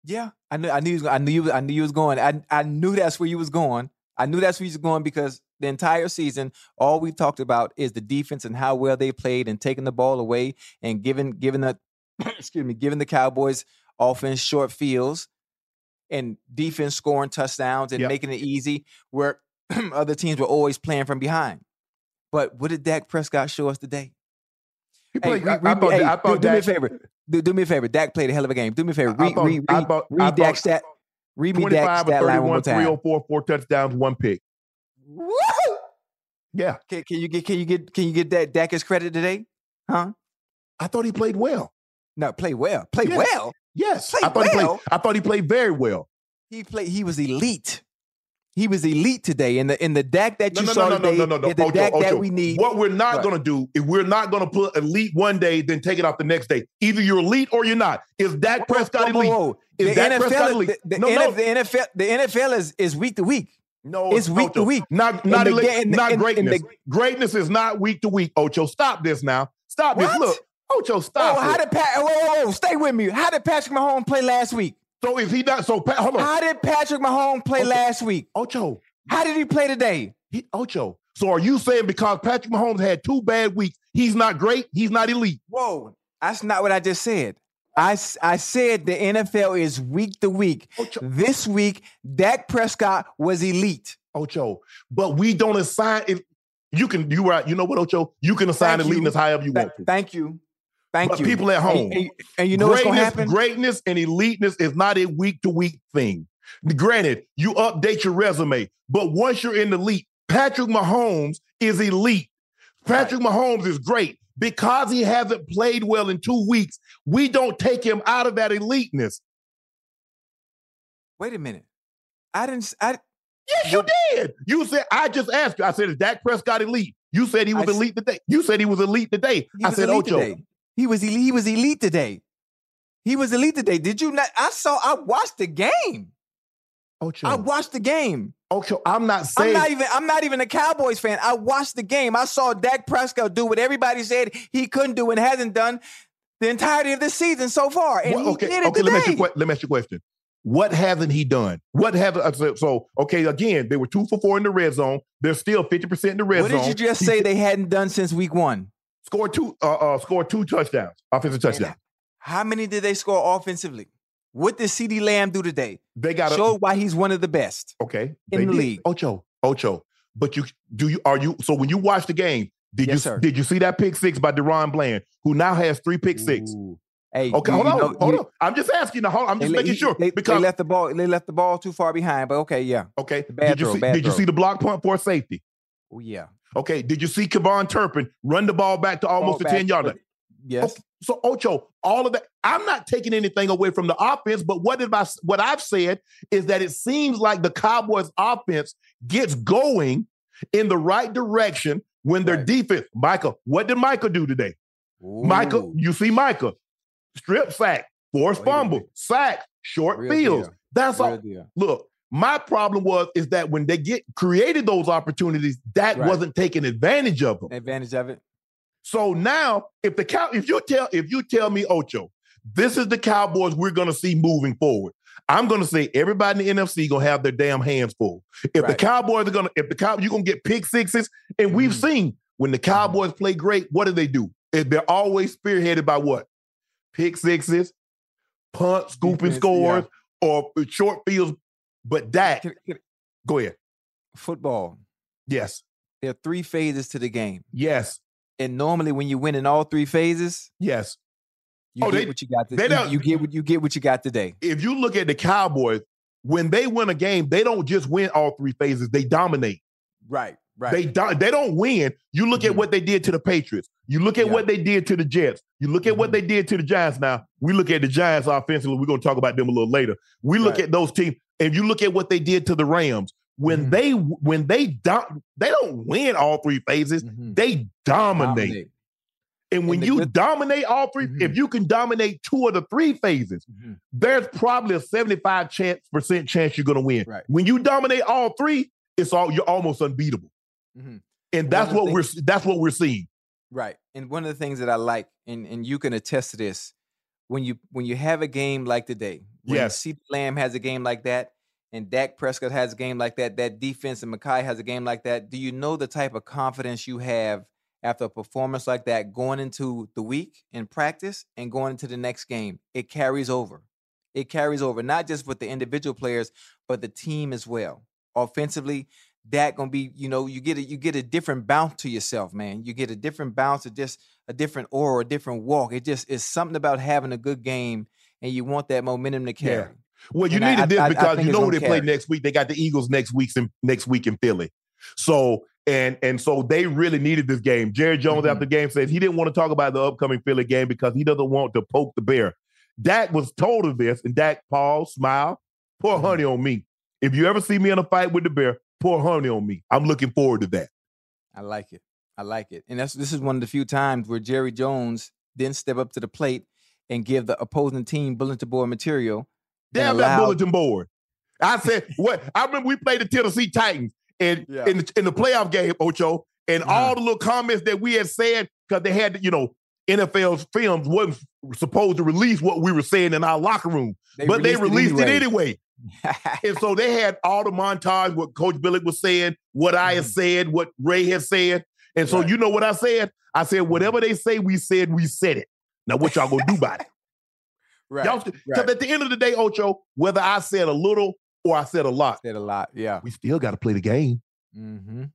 Yeah, I knew. I knew. You I knew. You, I knew you was going. I. I knew that's where you was going. I knew that's where you was going because the entire season, all we talked about is the defense and how well they played and taking the ball away and giving giving the excuse me giving the Cowboys offense short fields and defense scoring touchdowns and Yep. making it easy where other teams were always playing from behind. But what did Dak Prescott show us today? He Hey, played- we- I, I we- thought, hey, I do- thought do me a favor. Do, do me a favor. Dak played a hell of a game. Do me a favor. Read, thought- read, read, thought- read Dak thought stat. Read me 25 Dak of stat line one more 31, time. 304, four touchdowns, one pick. Woo! Yeah. Can, can you get can you get can you get that Dak his credit today? Huh? I thought he played well. No, play well. Play Yes. well. Yes. Played I thought he played I thought he played very well. He played. He was elite. He was elite today. In the in the Dak that you no, saw no, no, today, no, no, no, is the Ocho, that Ocho. we need. What we're not Right. going to do is we're not going to put elite one day, then take it off the next day. Either you're elite or you're not. Is Dak Prescott Whoa, whoa, elite? whoa. Is the Dak NFL, Prescott elite? the, the, No, NF no. the NFL, the NFL is is week to week. No, It's week to week. Not In not, the elite, in the- not in- in greatness. the- greatness is not week to week. Ocho, stop this now. Stop What? this. Look, Ocho, oh, stop Oh, how did Pat? Whoa, whoa, whoa, stay with me. How did Patrick Mahomes play last week? So if he not, so Pat, hold on, How did Patrick Mahomes play Okay. last week? Ocho, How did he play today? he, Ocho. So are you saying because Patrick Mahomes had two bad weeks, he's not great? He's not elite? Whoa, that's not what I just said. I, I said the NFL is week to week. Ocho, This week, Dak Prescott was elite. Ocho. But we don't assign it. You can, you right. You know what, Ocho? You can assign Thank you. eliteness however you Th- want to. thank you. Thank But you. people at home, And, and- and you know what's greatness, going to happen? greatness and eliteness is not a week to week thing. Granted, you update your resume, but once you're in the elite, Patrick Mahomes is elite. Patrick Mahomes is great because he hasn't played well in two weeks. We don't take him out of that eliteness. Wait a minute. I didn't. I, Yes, you did. You said I just asked you. I said, "Is Dak Prescott elite?" You said he was I elite today. You said he was elite today. I said, "Ocho." today. He was elite. He was elite today. He was elite today. Did you not? I saw. I watched the game. Ocho. I watched the game. Ocho. I'm not I'm not even. I'm not even a Cowboys fan. I watched the game. I saw Dak Prescott do what everybody said he couldn't do and hasn't done the entirety of the season so far, and What- he did it okay. Let me, ask you, today. a que- let me ask you a question. What hasn't he done? What haven't uh, so, so? Okay, again, they were two for four in the red zone. They're still fifty percent in the red What zone. What did you just He say they hadn't done since week one? Scored two? Uh, uh, scored two touchdowns, offensive touchdowns. How many did they score offensively? What did CeeDee Lamb do today? They got Show why he's one of the best. okay in the did. league. Ocho, Ocho. But you do you are you so when you watch the game? Did Yes, you sir. did you see that pick six by DaRon Bland, who now has three pick six? Ooh. Hey, Okay, you- hold on, know- hold you- on. I'm just asking. Hold. I'm just le- making sure they, they left the ball. They left the ball too far behind. But okay, yeah. okay. bad Did you throw, see? Did you see the block punt for safety? Oh yeah. Okay. Did you see KaVontae Turpin run the ball back to almost Ball the 10 yard line? Yes. So Ocho, all of that. I'm not taking anything away from the offense, but what did I what I've said is that it seems like the Cowboys offense gets going in the right direction when their Right. defense. Michael, what did Micah do today? Micah, Ooh. you see Micah, strip sack, forced fumble, sack, short Real fields. deal. That's Real all. deal. Look, my problem was is that when they get created those opportunities, that Right. wasn't taking advantage of them. Advantage of it. So now, if the cow, if you tell, if you tell me, Ocho, this is the Cowboys we're gonna see moving forward. I'm gonna say everybody in the NFC gonna have their damn hands full. If the Cowboys are gonna, if the cow, you're gonna get pick sixes, and we've Mhm. seen when the Cowboys play great, what do they do? They're always spearheaded by what? Pick sixes, punt, scooping Defense, scores, or short fields. But that, Can- can- go ahead. Football. Yes, There are three phases to the game, yes, and normally when you win in all three phases, yes. you Oh, get they- what you got. they Today. You, you get what you get what you got today. if you look at the Cowboys, when they win a game, they don't just win all three phases; they dominate. Right. Right. They do, they don't win. You look at Mhm. what they did to the Patriots. You look at Yeah. what they did to the Jets. You look at what Mhm. they did to the Giants. Now we look at the Giants offensively. We're going to talk about them a little later. We look Right. at those teams, and you look at what they did to the Rams. When Mhm. they when they do, they don't win all three phases. Mhm. They dominate. Dominate. And when And you good- dominate all 3 Mhm. if you can dominate two of the three phases, Mhm. there's probably a 75 chance percent chance you're gonna win. Right. When you dominate all three, it's all you're almost unbeatable. Mhm. And that's what we're that's what we're seeing. Right. And one of the things that I like, and, and you can attest to this, when you when you have a game like today, when Yes. CeeDee Lamb has a game like that, and Dak Prescott has a game like that, that defense and Micah has a game like that, do you know the type of confidence you have after a performance like that going into the week in practice and going into the next game? It carries over. It carries over, not just with the individual players, but the team as well. Offensively, Dak gonna be, you know, you get a you get a different bounce to yourself, man. You get a different bounce, or just a different aura, a different walk. It just is something about having a good game, and you want that momentum to carry. Well, you And I- needed I- this I- I because think you know who they play next week. They got the Eagles next week in next week in Philly. So and and so they really needed this game. Jerry Jones Mhm. after the game says he didn't want to talk about the upcoming Philly game because he doesn't want to poke the bear. Dak was told of this, and Dak paused, smiled, pour Mm-hmm. honey on me. If you ever see me in a fight with the bear, pour honey on me. I'm looking forward to that. I like it. I like it. And that's this is one of the few times where Jerry Jones didn't step up to the plate and give the opposing team bulletin board material. and Damn that bulletin board. I said what I remember we played the Tennessee Titans and Yeah. in the, in the playoff game, Ocho, and Uh-huh. all the little comments that we had said because they had you know NFL's films wasn't supposed to release what we were saying in our locker room, but they released it anyway. and so they had all the montage what Coach Billick was saying, what I had said, what Ray had said, and so Mm-hmm. Right. you know what I said? I said whatever they say we said, we said it. Now what y'all gonna do about it? right. Y'all, because right. at the end of the day, Ocho, whether I said a little or I said a lot, said a lot. Yeah. we still got to play the game. Mm-hmm.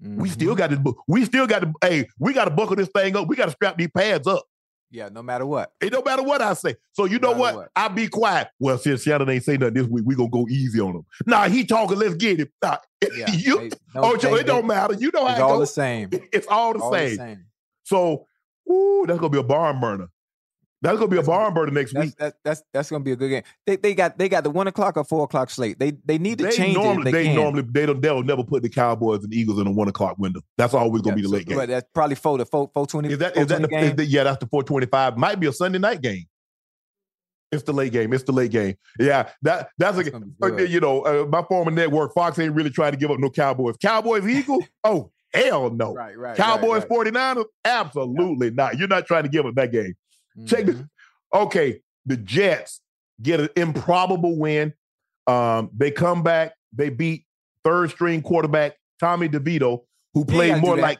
We still got to. We still got to. Hey, we got to buckle this thing up. We got to strap these pads up. Yeah, no matter what. It don't matter what I say. So you know what? what. I be quiet. Well, since Shannon ain't say nothing this week, we gonna go easy on him. Nah, he talking. Let's get it. Nah, Yeah. you, They- no, Ocho, they- it don't matter. You know It's how it all the same. It's all the All same. the same. So, ooh, that's gonna be a barn burner. That's gonna be a barn burner next That's, week. that's that's that's gonna be a good game. They they got they got the one o'clock or four o'clock slate. They they need to They change normally, it. they, They, normally, they don't, they'll never put the Cowboys and Eagles in a one o'clock window. That's always gonna Yeah, be the so- late game. But that's probably four to four four twenty. Is that is that the, the- yeah? That's the four twenty five. Might be a Sunday night game. It's the late game. It's the late game. Yeah, that that's, That's a gonna be good. you know uh, my former network Fox ain't really trying to give up no Cowboys. Cowboys Eagles? oh hell no. right right Cowboys right, right. 49ers? Absolutely not. You're not trying to give up that game. Check this. Mhm. Okay, the Jets get an improbable win. Um, they come back. They beat third string quarterback Tommy DeVito, who played more like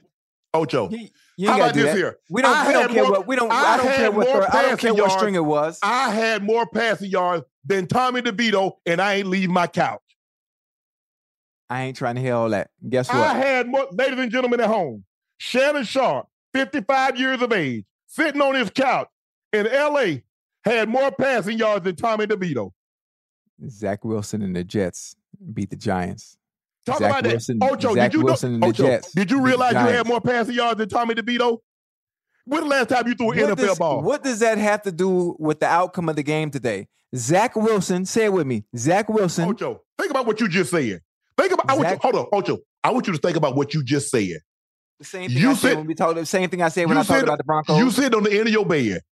Ocho. You, you How about do this that. here? We don't I we don't care more- what we don't I I, don't care what third- I don't care passing what string it was. I had more passing yards than Tommy DeVito, and I ain't leave my couch. I ain't trying to hear all that. Guess what? I had more, ladies and gentlemen at home, Shannon Sharpe, 55 years of age, sitting on his couch in LA, had more passing yards than Tommy DeVito. Zach Wilson and the Jets beat the Giants. Talk Zach about Wilson- that. Ocho, Zach did you Wilson and know, the Ocho, Jets did you realize you had more passing yards than Tommy DeVito? When the last time you threw an What NFL does, ball? what does that have to do with the outcome of the game today? Zach Wilson, say it with me. Zach Wilson. Ocho, think about what you just said. Think about, I want you, hold on, Ocho. I want you to think about what you just said. The same thing You I said said- when we talked. The same thing I said when I talked said- about the Broncos. You sit on the end of your bed.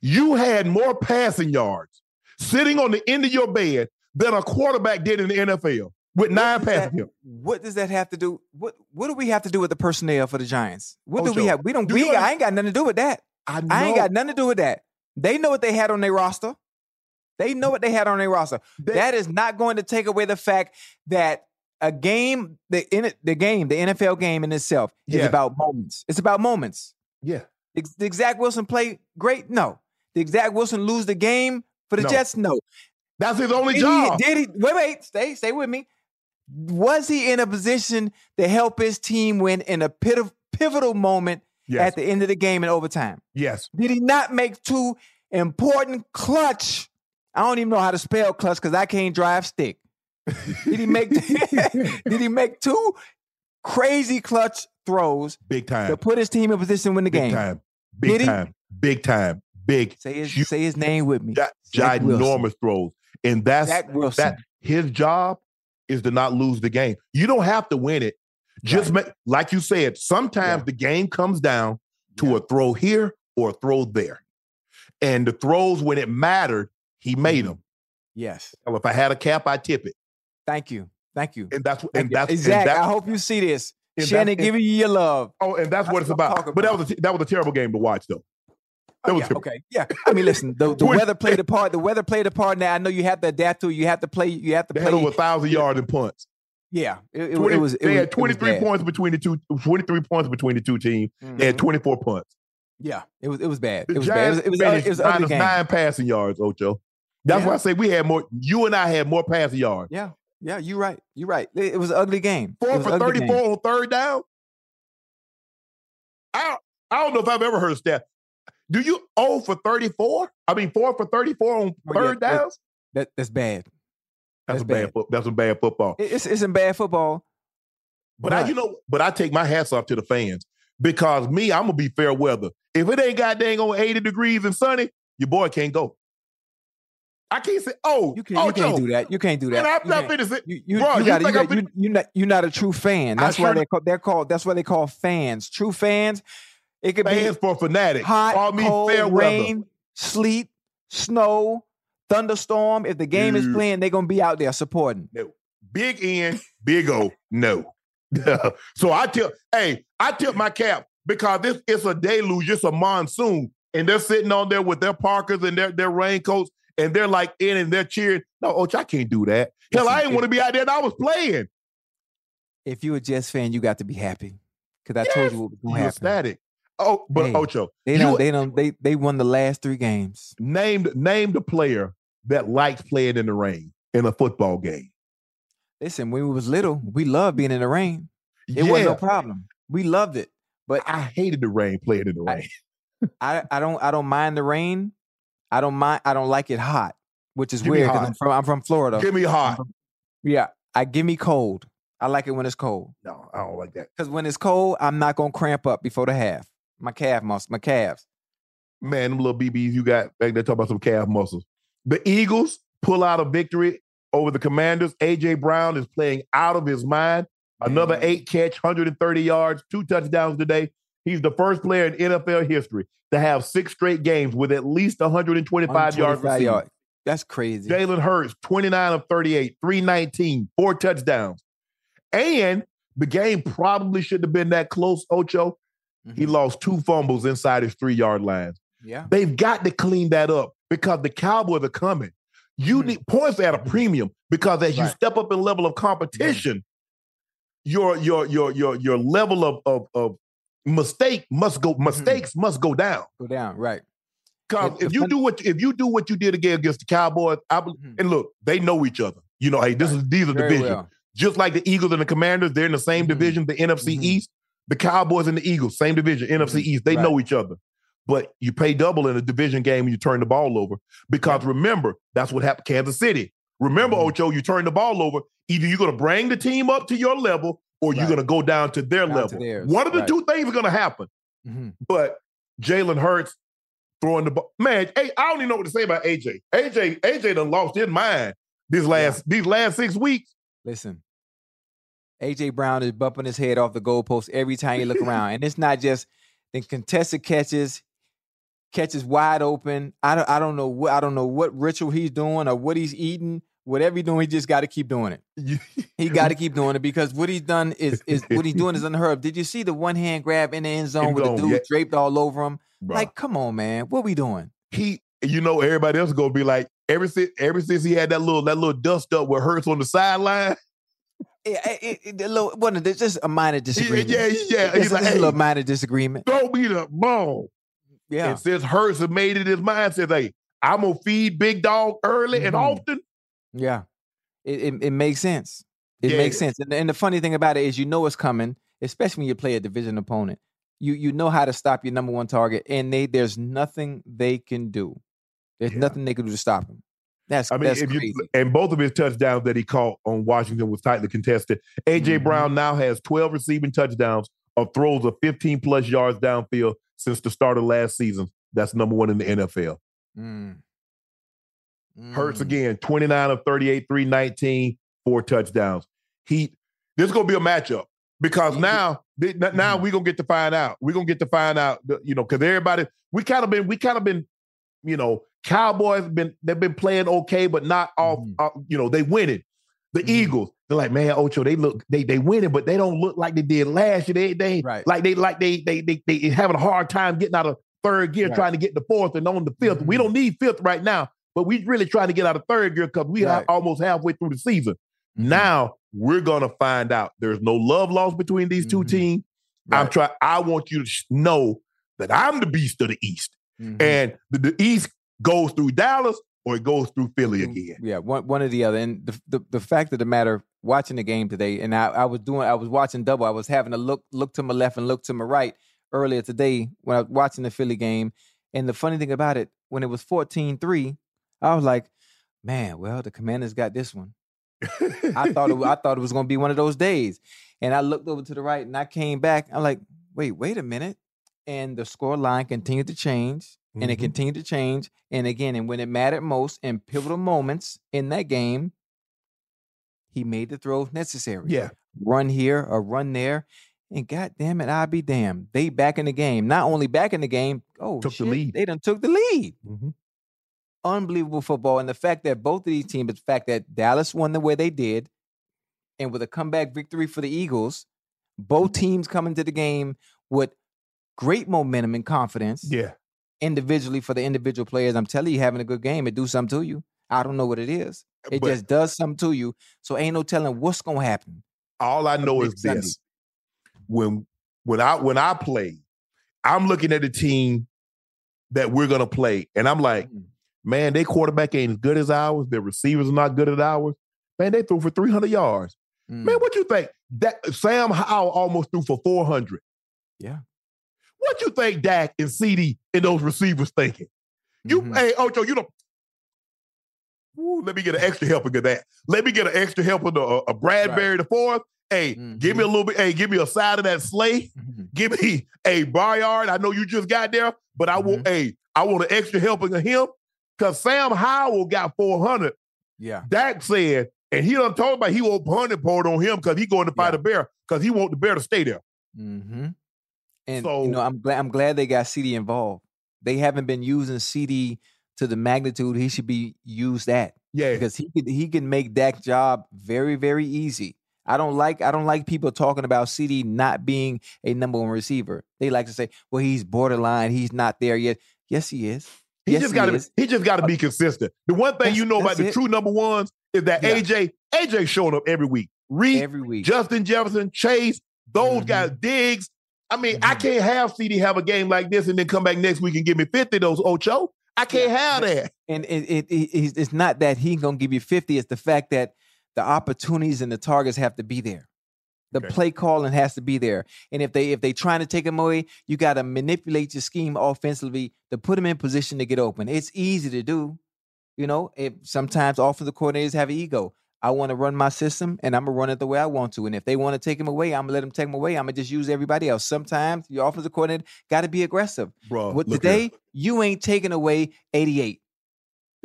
You had more passing yards sitting on the end of your bed than a quarterback did in the NFL with nine passing yards. what does that have to do? What What do we have to do with the personnel for the Giants? What do we have? We don't. do We. I ain't got nothing to do with that. I, I ain't got nothing to do with that. They know what they had on their roster. They know what they had on their roster. that- that is not going to take away the fact that a game, the in the game, the NFL game in itself is Yeah. about moments. It's about moments. yeah. Did did Zach Wilson play great? No. Did Zach Wilson lose the game for the No. Jets? No. That's his only Did job. he, did he? Wait, wait, stay, stay with me. Was he in a position to help his team win in a pivotal moment yes. at the end of the game in overtime? yes. Did he not make two important clutch? I don't even know how to spell clutch because I can't drive stick. Did he make? did he make two crazy clutch throws Big time. to put his team in position to win the game? Big game? time. Big Did he? time. Big time. Big. Say his huge, say his name with me. gi- Zach ginormous throws. And that's that his job is to not lose the game. You don't have to win it. Just make, like you said, sometimes Yeah. the game comes down to Yeah. a throw here or a throw there. And the throws when it mattered, he made Mhm. them. yes. Well, if I had a cap, I tip it. Thank you. Thank you. And that's Thank and that's that's- I hope you see this. and Shannon giving you your love. Oh, and that's, That's what it's what I'm about. But that was a, that was a terrible game to watch, though. That Oh, was yeah, terrible. okay. Yeah. I mean, listen, the, the weather played a part. The weather played a part. Now I know you have to adapt to it. You have to play. You have to They play. had over a thousand yards in punts. yeah. It, it, 20 it was. It they was, had 23 bad. points between the two, 23 points between the two teams. They had Mhm. 24 punts. Yeah. It was. It was bad. The It was bad. It was. It was, it was game. nine passing yards, Ocho. That's Yeah. why I say we had more. You and I had more passing yards. Yeah. Yeah, you're right. You're right. It, was an ugly game. Four for 34 game. on third down. I don't, I don't know if I've ever heard a stat. Do you 0 for 34? I mean, 4 for 34 on Oh, yeah, third that- downs? That, that's bad. That's, that's a bad. bad. That's a bad football. It- It's it's in bad football. But I, you know, but I take my hats off to the fans because me, I'm gonna be fair weather. If it ain't got dang on 80 degrees and sunny, your boy can't go. I can't say, oh, You can't, oh, you can't do that. You can't do that. Man, I'm not finished. it. You, you, Bro, you, you got, you, think I'm got, you, you not, you're not a true fan. I That's why sure- they call, they're called. That's why they call fans. True fans. It could Fans be for fanatic. hot, Call me cold, fair weather. rain, sleet, snow, thunderstorm. If the game is playing, they're gonna be out there supporting. No. Big N, big O, no. so I tip, hey, I tip my cap because this it's a deluge, it's a monsoon, and they're sitting on there with their parkers and their, their raincoats, and they're like in and they're cheering. No, Oach, I can't do that. Hell, I Listen, didn't want to be out there and I was playing. If you're a Jets fan, you got to be happy because I told you what was gonna happen. ecstatic. Oh, but Hey, Ocho, They don't. They don't. They they won the last three games. named name the player that likes playing in the rain in a football game. Listen, when we was little, we loved being in the rain. It wasn't no problem. We loved it. But I hated the rain playing in the I- rain. I, I don't I don't mind the rain. I don't mind. I don't like it hot, which is Give weird because. I'm from I'm from Florida. Give me hot. Um, yeah, I give me cold. I like it when it's cold No, I don't like that. because when it's cold, I'm not gonna cramp up before the half. My calf muscles, my calves. man, them little BBs you got back there talking about some calf muscles. The Eagles pull out a victory over the Commanders. AJ Brown is playing out of his mind. Another eight catch, 130 yards, two touchdowns today. He's the first player in NFL history to have six straight games with at least 125 yards 125 receiving. yards. That's crazy. Jalen Hurts, 29 of 38, 319, four touchdowns. And the game probably shouldn't have been that close, Ocho. He Mhm. lost two fumbles inside his three yard lines. Yeah. They've got to clean that up because the Cowboys are coming. You Mhm. need points at a premium because as you step up in level of competition, your your your your your level of of, of mistake must go mistakes must go down. Go down. Right. Because if you fun- do what if you do what you did again against the Cowboys, I Mhm. and look, they know each other. You know, hey, this is these are Very divisions. well. Just like the Eagles and the Commanders, they're in the same Mhm. division, the NFC Mhm. East. The Cowboys and the Eagles, same division, NFC. East. They Right. know each other. But you pay double in a division game and you turn the ball over. Because remember, that's what happened Kansas City. Remember, Mhm. Ocho, you turn the ball over. Either you're going to bring the team up to your level or you're going to go down to their Down level. theirs, One of the right. two things are going to happen. Mhm. But Jalen Hurts throwing the ball. Man, hey, I don't even know what to say about AJ. AJ, AJ done lost his mind this last these last six weeks. Listen, AJ Brown is bumping his head off the goalpost every time you look around, and it's not just the contested catches, catches wide open. I don't, I don't know what I don't know what ritual he's doing or what he's eating. Whatever he's doing, he just got to keep doing it. He got to keep doing it because what he's done is is what he's doing is unheard of. Did you see the one hand grab in the end zone with the dude yeah. draped all over him? Bruh. Like, come on, man, what we doing? he, you know, everybody else is gonna be like, ever since ever since he had that little that little dust up with Hurts on the sideline. It, it, it, a little, just a minor disagreement? Yeah, yeah, yeah. It's, He's like, it's a little minor disagreement. throw me the ball. Yeah. And since Hurts has made it his mind, says, hey, I'm gonna feed big dog early and Mhm. often. Yeah, it it, it makes sense. It Yeah. makes sense. And, and the funny thing about it is, you know it's coming, especially when you play a division opponent. You you know how to stop your number one target, and they there's nothing they can do. There's Yeah. nothing they can do to stop him. That's I mean, that's you and both of his touchdowns that he caught on Washington was tightly contested. AJ Mhm. Brown now has 12 receiving touchdowns of throws of 15 plus yards downfield since the start of last season. That's number one in the NFL. Mm. Hurts Mm. again, 29 of 38, 319, four touchdowns. Heat, this is gonna be a matchup because now now Mhm. we're gonna get to find out. We're gonna get to find out, you know, because everybody we kind of been we kind of been, you know, Cowboys been they've been playing okay, but not off, Mhm. uh, you know, they winning. The Mhm. Eagles, they're like, man, Ocho, they look they they winning, but they don't look like they did last year. They they Right. like they like they they they they having a hard time getting out of third gear, Right. trying to get the fourth and on the 5th We Mhm. don't need fifth right now, but we really trying to get out of third gear because we are almost halfway through the season. Mhm. Now we're gonna find out. There's no love lost between these two Mhm. teams. I'm Right. trying. I want you to know that I'm the beast of the East, Mhm. and the, the East goes through Dallas, or it goes through Philly again. Yeah, one one or the other. And the, the the fact of the matter, watching the game today, and I, I was doing, I was watching double. I was having to look look to my left and look to my right earlier today when I was watching the Philly game. And the funny thing about it, when it was 14-3, I was like, man, well, the Commanders got this one. I thought it, I thought it was going to be one of those days. And I looked over to the right and I came back. I'm like, wait, wait a minute. And the score line continued to change and it Mhm. continued to change. And again, and when it mattered most in pivotal moments in that game, he made the throws necessary. Yeah. Run here or run there. And god damn it, I'll be damned. They back in the game. Not only back in the game, oh Took the lead. They done took the lead Mhm. Unbelievable football. And the fact that both of these teams, the fact that Dallas won the way they did, and with a comeback victory for the Eagles, both teams coming to the game with great momentum and confidence Yeah. individually for the individual players. I'm telling you, having a good game, it do something to you. I don't know what it is. It But- just does something to you. So ain't no telling what's gonna happen. All I know is Sunday. this: when when I when I play, I'm looking at the team that we're gonna play, and I'm like, Mm. Man, their quarterback ain't as good as ours. Their receivers are not good as ours. Man, they threw for 300 yards. Mm. Man, what you think? That Sam Howell almost threw for 400. Yeah. What you think Dak and CeeDee and those receivers thinking? You, Mhm. hey, Ocho, you know. Ooh, let me get an extra helping of that. Let me get an extra helping of a, a Bradbury the fourth. Hey, give me a little bit. Hey, give me a side of that slay. Mhm. Give me a Barnyard. I know you just got there, but I want hey, I want an extra helping of him because Sam Howell got 400. Yeah. Dak said, and he done told about he won't punt it poured on him because he going to fight a bear because he want the bear to stay there. Mm-hmm. And So- you know, I'm glad I'm glad they got CeeDee involved. They haven't been using CeeDee to the magnitude he should be used at. Yeah. Because he could he can make Dak's job very, very easy. I don't like I don't like people talking about CeeDee not being a number one receiver. They like to say, well, he's borderline, he's not there yet. Yes, he is. He yes, just got to he just got to be consistent. The one thing That's- you know about the it. true number ones is that Yeah. AJ AJ showing up every week. Reed, every week. Justin Jefferson, Chase, those Mhm. guys, Diggs. I mean, I Mhm. can't have CeeDee have a game like this and then come back next week and give me 50 of those Ocho. I can't have that. And it, it, it it's it's not that he gonna give you 50, it's the fact that the opportunities and the targets have to be there. The Okay. play calling has to be there. And if they if they trying to take him away, you got to manipulate your scheme offensively to put him in position to get open. It's easy to do. You know, if sometimes offensive coordinators have an ego. I want to run my system and I'm gonna run it the way I want to. And if they want to take him away, I'm gonna let them take him away. I'm gonna just use everybody else. Sometimes your offensive coordinator got to be aggressive. Bro, But look today, here. you ain't taking away 88.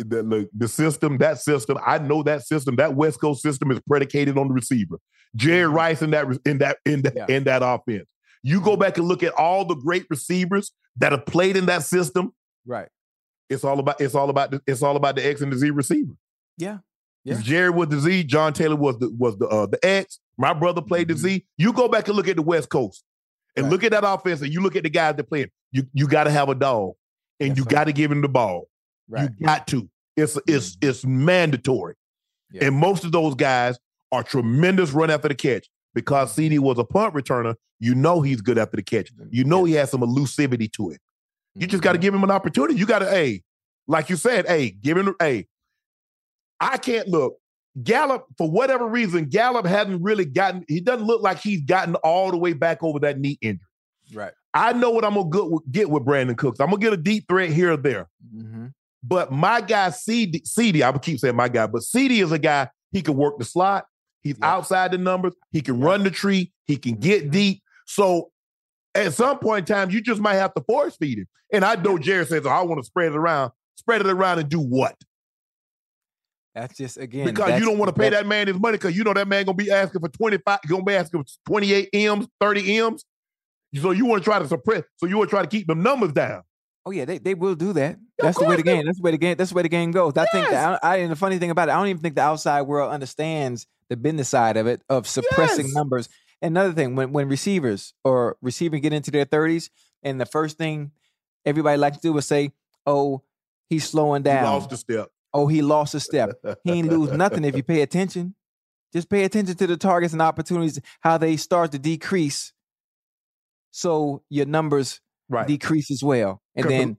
The, look, the system, that system, I know that system, that West Coast system is predicated on the receiver. Jerry mm-hmm. Rice in that in that in that Yeah. in that offense. You go mm-hmm. back and look at all the great receivers that have played in that system. Right. It's all about it's all about the, it's all about the X and the Z receiver. Yeah. If Jerry was the Z, John Taylor was the was the uh, the X. My brother played the Z. Mm-hmm. You go back and look at the West Coast and Right. look at that offense, and you look at the guys that playing. You you got to have a dog, and you got to give him the ball. Right. You got to. It's mm-hmm. it's it's mandatory. Yeah. And most of those guys are tremendous run after the catch because CeeDee was a punt returner. You know he's good after the catch. Mm-hmm. You know he has some elusivity to it. You just got to mm-hmm. give him an opportunity. You got to, hey, like you said, hey, give him, hey. I can't look. Gallup, for whatever reason, Gallup hasn't really gotten. He doesn't look like he's gotten all the way back over that knee injury. Right. I know what I'm gonna get with Brandin Cooks. I'm gonna get a deep threat here or there. Mm-hmm. But my guy CeeDee, CeeDee, I would keep saying my guy, but CeeDee is a guy he can work the slot. He's outside the numbers. He can run the tree. He can mm-hmm. get deep. So at some point in time, you just might have to force feed him. And I know Jared says, oh, I want to spread it around. Spread it around and do what? That's just again Because you don't want to pay that- that man his money because you know that man gonna be asking for 25, gonna be asking for 28 M's, 30 M's. So you want to try to suppress, so you want to try to keep them numbers down. Oh yeah, they, they will do that. That's the way the game. That's the way the game. That's the way the game goes. I think that I, I and the funny thing about it, I don't even think the outside world understands the business side of it of suppressing Yes. numbers. Another thing, when when receivers or receiving get into their thirties, and the first thing everybody likes to do is say, "Oh, he's slowing He down." lost a step. Oh, he lost a step. he ain't lose nothing if you pay attention. Just pay attention to the targets and opportunities, how they start to decrease. So your numbers Right. decrease as well. And the- then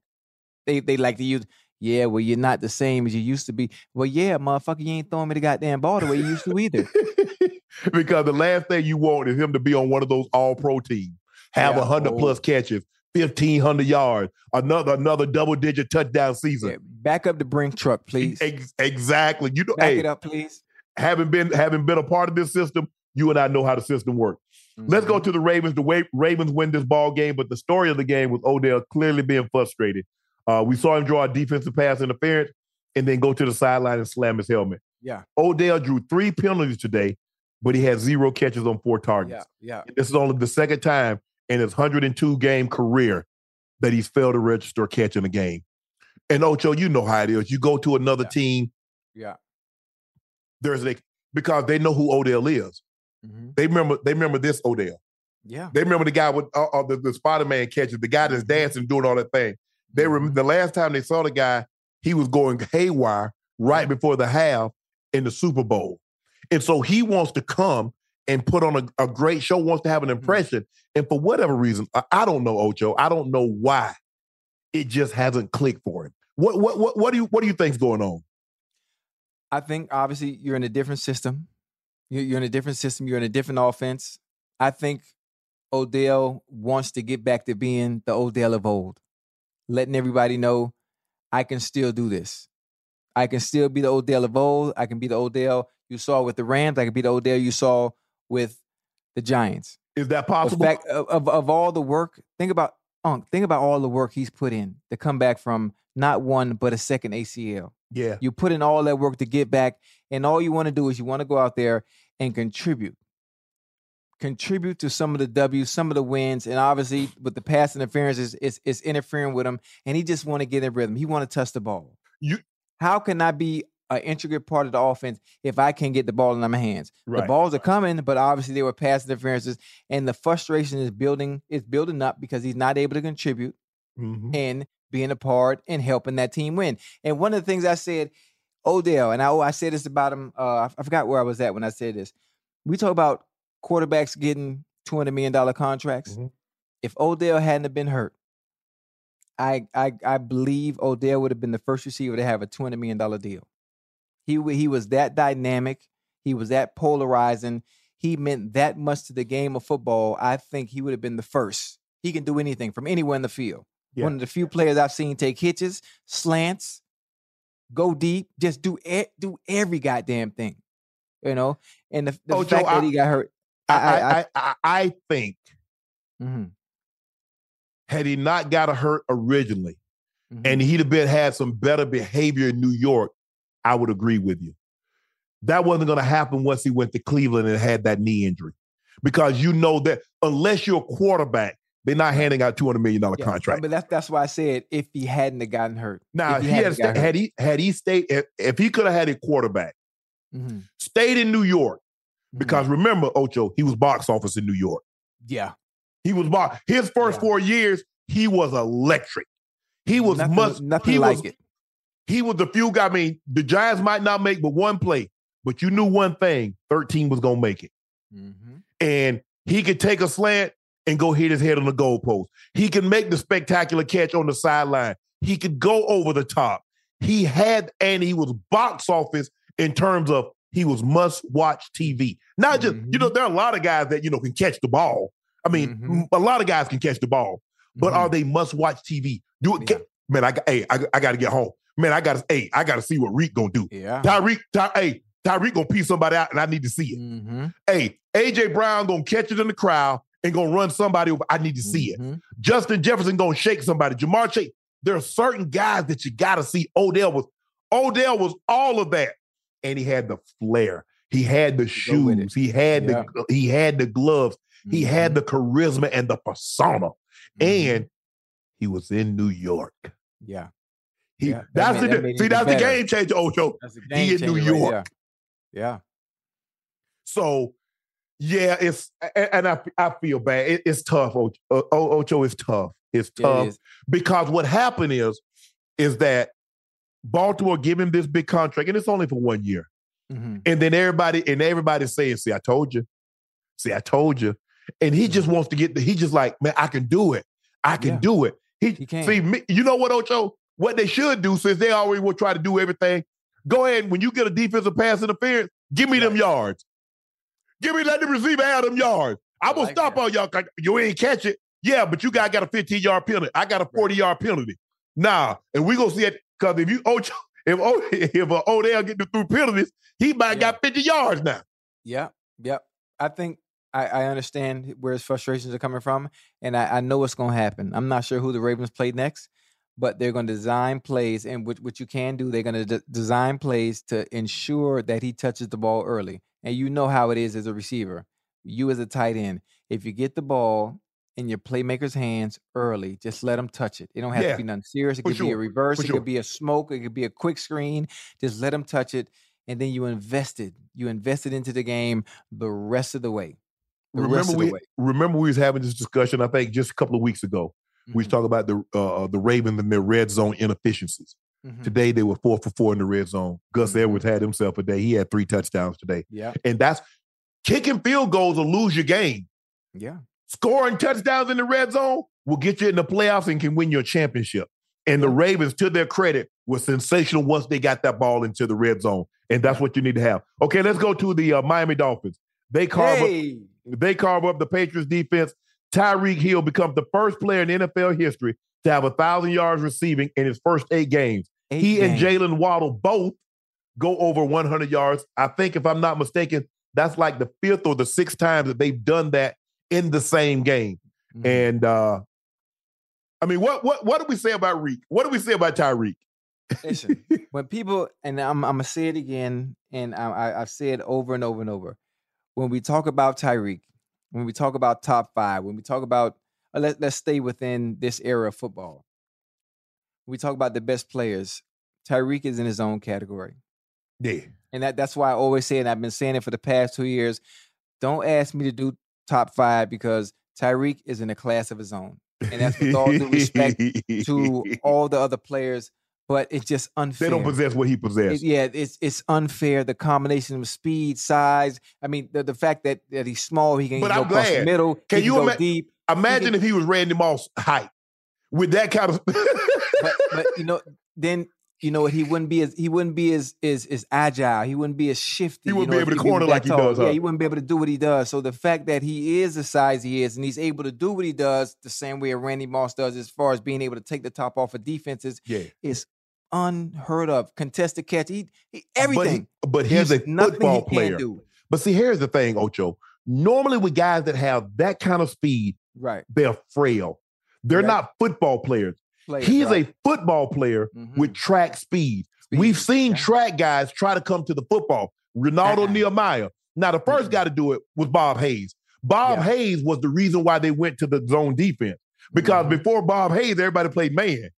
they, they like to use, Yeah, well, you're not the same as you used to be. Well, yeah, motherfucker, you ain't throwing me the goddamn ball the way you used to either. because the last thing you want is him to be on one of those all pro teams, have a Yeah, hundred oh. plus catches, fifteen hundred yards, another another double digit touchdown season. Yeah, back up the brink truck, please. Ex- exactly. You know, Back hey, it up, please. having been having been a part of this system, you and I know how the system works. Let's Mm-hmm. go to the Ravens. The way Ravens win this ball game, but the story of the game was Odell clearly being frustrated. Uh, we saw him draw a defensive pass interference and then go to the sideline and slam his helmet. Yeah, Odell drew three penalties today, but he had zero catches on four targets. yeah, yeah. This is only the second time in his 102 game career that he's failed to register a catch in a game. And Ocho, you know how it is. You go to another team, Yeah. there's a because they know who Odell is. Mhm. They remember they remember this Odell. Yeah. They remember the guy with uh, uh, the, the Spider Man catches, the guy that's dancing, doing all that thing. They remember the last time they saw the guy, he was going haywire right before the half in the Super Bowl, and so he wants to come and put on a, a great show, wants to have an impression, and for whatever reason, I, I don't know Ocho, I don't know why, it just hasn't clicked for him. What what what what do you what do you think's going on? I think obviously you're in a different system. You're, in a different system. You're in a different offense. I think Odell wants to get back to being the Odell of old, letting everybody know I can still do this. I can still be the Odell of old. I can be the Odell you saw with the Rams. I can be the Odell you saw with the Giants. Is that possible? fact of, of, of all the work, think about Unc, think about all the work he's put in to come back from not one but a second ACL. yeah, You put in all that work to get back, and all you want to do is you want to go out there and contribute. Contribute to some of the W's, some of the wins, and obviously with the pass interference is is, is interfering with him, and he just want to get in rhythm. He want to touch the ball. You- how can I be an intricate part of the offense if I can't get the ball in my hands? The Right, balls are coming, but obviously they were pass interferences, and the frustration is building is building up because he's not able to contribute Mhm. and being a part and helping that team win. And one of the things I said, Odell, and I, oh, I said this about him. Uh, I, forgot where I was at when I said this. We talk about quarterbacks getting two hundred million dollar contracts. Mhm. If Odell hadn't have been hurt, I I I believe Odell would have been the first receiver to have a two hundred million dollar deal. He he was that dynamic. He was that polarizing. He meant that much to the game of football. I think he would have been the first. He can do anything from anywhere in the field. Yeah. One of the few players I've seen take hitches, slants, go deep, just do e- do every goddamn thing. You know, and the, the Oh, Joe, fact that I- he got hurt. I, I, I, I, I, think mhm, had he not got a hurt originally, mhm. and he'd have been had some better behavior in New York, I would agree with you. That wasn't going to happen once he went to Cleveland and had that knee injury, because you know that unless you're a quarterback, they're not handing out two hundred million dollar Yeah, contract. But that's that's why I said if he hadn't have gotten hurt. Now if he, hadn't had, hurt. had he had he stayed if, if he could have had a quarterback Mhm, stayed in New York because remember Ocho he was box office in New York. yeah, He was box his first Yeah. four years he was electric. He was nothing, much nothing he like was it. he was the few guy. I mean, the Giants might not make but one play, but you knew one thing: thirteen was gonna make it, Mhm. and he could take a slant and go hit his head on the goalpost. He can make the spectacular catch on the sideline. He could go over the top. He had, and he was box office in terms of he was must watch TV. Not just you know, there are a lot of guys that you know can catch the ball. I mean, Mhm. a lot of guys can catch the ball, but Mhm. are they must watch TV? Do it, Yeah. man. I got, hey, I, I got to get home. Man, I got to, hey, I got to see what Reek gonna do. yeah. Tyreek, Ty, hey, Tyreek gonna pee somebody out, and I need to see it. Mm-hmm. Hey, AJ Brown gonna catch it in the crowd and gonna run somebody over. I need to see it. Mhm. Justin Jefferson gonna shake somebody. Ja'Marr Chase. There are certain guys that you gotta see. Odell was Odell was all of that, and he had the flair. He had the shoes. He had Yeah. the he had the gloves. He had the charisma and the persona, Mhm. and he was in New York. yeah, He, Yeah, that that's made- the that it see. That's the game changer, Ocho. that's He in New changer right York. Yeah, So, yeah, it's and I I feel bad. It- it's tough. Ocho, Ocho is tough. It's Yeah, it tough because what happened is is that Baltimore give him this big contract, and it's only for one year. Mhm. And then everybody and everybody's saying, "See, I told you. See, I told you." And he just wants to get. The, he just like, man, I can do it. I can Yeah. do it. He, He can. see me. You know what, Ocho? what they should do, since they always will try to do everything, go ahead when you get a defensive pass interference, give me them yards. Give me let the receiver have them yards. I'm gonna like stop that. all y'all. 'cause You ain't catch it. Yeah, but you guys got a 15 yard penalty. I got a 40 yard penalty. Nah, and we gonna see it because if you Ocho, if O- if Odell getting through penalties, he might Yeah. got 50 yards now. Yep, yep. I think I, I understand where his frustrations are coming from, and I, I know what's going to happen. I'm not sure who the Ravens play next, but they're going to design plays, and what, what you can do, they're going to de- design plays to ensure that he touches the ball early. And you know how it is as a receiver. You as a tight end, if you get the ball in your playmaker's hands early, just let them touch it. It don't have Yeah, to be nothing serious. It for could be a reverse. for It sure. could be a smoke. It could be a quick screen. Just let them touch it, and then you invested. You invested into the game the rest of the way. The remember we remember we was having this discussion. I think just a couple of weeks ago. We was Mhm, talking about the uh, the Ravens and their red zone inefficiencies. Mhm. Today they were four for four in the red zone. Gus Mhm. Edwards had himself a day. He had three touchdowns today, Yeah, and that's kicking field goals will lose your game. yeah. Scoring touchdowns in the red zone will get you in the playoffs and can win your championship. And the Ravens, to their credit, were sensational once they got that ball into the red zone, and that's what you need to have. Okay, let's go to the uh, Miami Dolphins. They carve up they carve up the Patriots defense. Tyreek Hill becomes the first player in NFL history to have a thousand yards receiving in his first eight games. eight he and. Jalen Waddle both go over 100 yards. I think, if I'm not mistaken, that's like the fifth or the sixth time that they've done that in the same game. Mhm. And uh I mean, what what what do we say about Reek? What do we say about Tyreek? Listen, when people and I'm I'm gonna say it again, and I, I I've said over and over and over. When we talk about Tyreek, when we talk about top five, when we talk about Uh, let let's stay within this era of football. We talk about the best players. Tyreek is in his own category. Yeah. And that, that's why I always say, and I've been saying it for the past two years, don't ask me to do top five because Tyreek is in a class of his own. And that's with all due respect to all the other players, but it's just unfair. they don't possess what he It- yeah, it's it's unfair. The combination of speed, size. I mean, the, the fact that, that he's small, he can But go I'm across the middle. Can he you can go ima- deep? Imagine if he was Randy Moss height with that kind of But but you know, then you know what? He wouldn't be as he wouldn't be as as, as agile. He wouldn't be as shifty. He wouldn't know, be able to corner like he tall. does, Yeah, he wouldn't be able to do what he does. So the fact that he is the size he is and he's able to do what he does the same way Randy Moss does, as far as being able to take the top off of defenses, yeah. is unheard of. Contested catch, he, he But he- everything. But, he's There's a football player. But see, here's the thing, Ocho. Normally, with guys that have that kind of speed, Right. they're frail. They're Right. not football players. Players, He's right. a football player Mhm. with track speed. Speed, We've seen yeah. track guys try to come to the football. Renaldo Uh-uh. Nehemiah. Now, the 1st Mm-mm. guy to do it was Bob Hayes. Bob Yeah. Hayes was the reason why they went to the zone defense. Because Mhm. before Bob Hayes, everybody played man.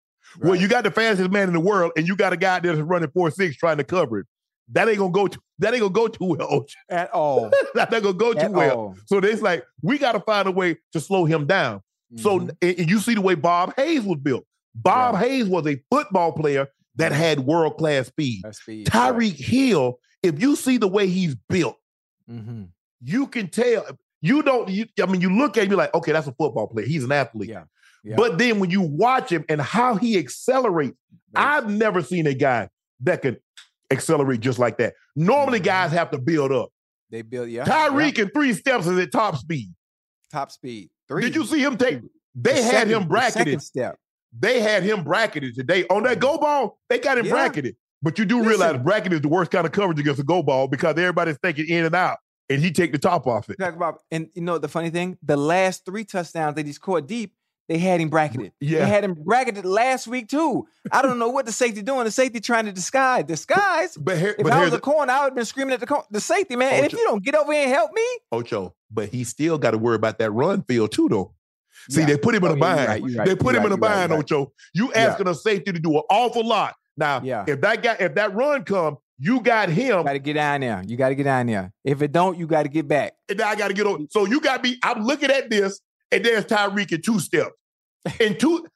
Well, you got the fastest man in the world, and you got a guy that's running four six trying to cover it. That ain't gonna go. To, that ain't gonna go too well. At all. that ain't gonna go too At well. all. So it's like we got to find a way to slow him down. So Mhm. and, you see the way Bob Hayes was built. Bob. Hayes was a football player that had world class speed. Speed. Tyreek Hill, if you see the way he's built, Mm-hmm. you can tell. You don't. You, I mean, you look at him, you're like, okay, that's a football player. He's an athlete. Yeah. Yeah. But then when you watch him and how he accelerates. I've never seen a guy that could accelerate just like that. Normally, Mhm. guys have to build up. They build yeah. Tyreek yeah. in three steps is at top speed. top speed. Three. Did you see him take? They The had second- him the bracketed. Second step. They had him bracketed today on that go ball. They got him Yeah. bracketed. But you do realize Listen. bracket is the worst kind of coverage against a go ball because everybody's thinking in and out, and he take the top off it. Talk about and you know the funny thing, the last three touchdowns that he scored deep, they had him bracketed. Yeah. They had him bracketed last week too. I don't know what the safety doing. The safety trying to disguise. Disguise. But here, If but I was a the, corner, I would have been screaming at the cor- the safety man. And if you don't get over here and help me, Ocho, but he still got to worry about that run field too, though. See, Yeah. they put him in Oh, a bind. right, they put him in a right, you're right, bind, right. Ocho. You Yeah. asking a safety to do an awful lot. Now, Yeah. if that guy, if that run come, you got him, you got to get down there. You got to get down there. If it don't, you got to get back. and I got to get on. So you got me. I'm looking at this, and there's Tyreek in two steps. In two,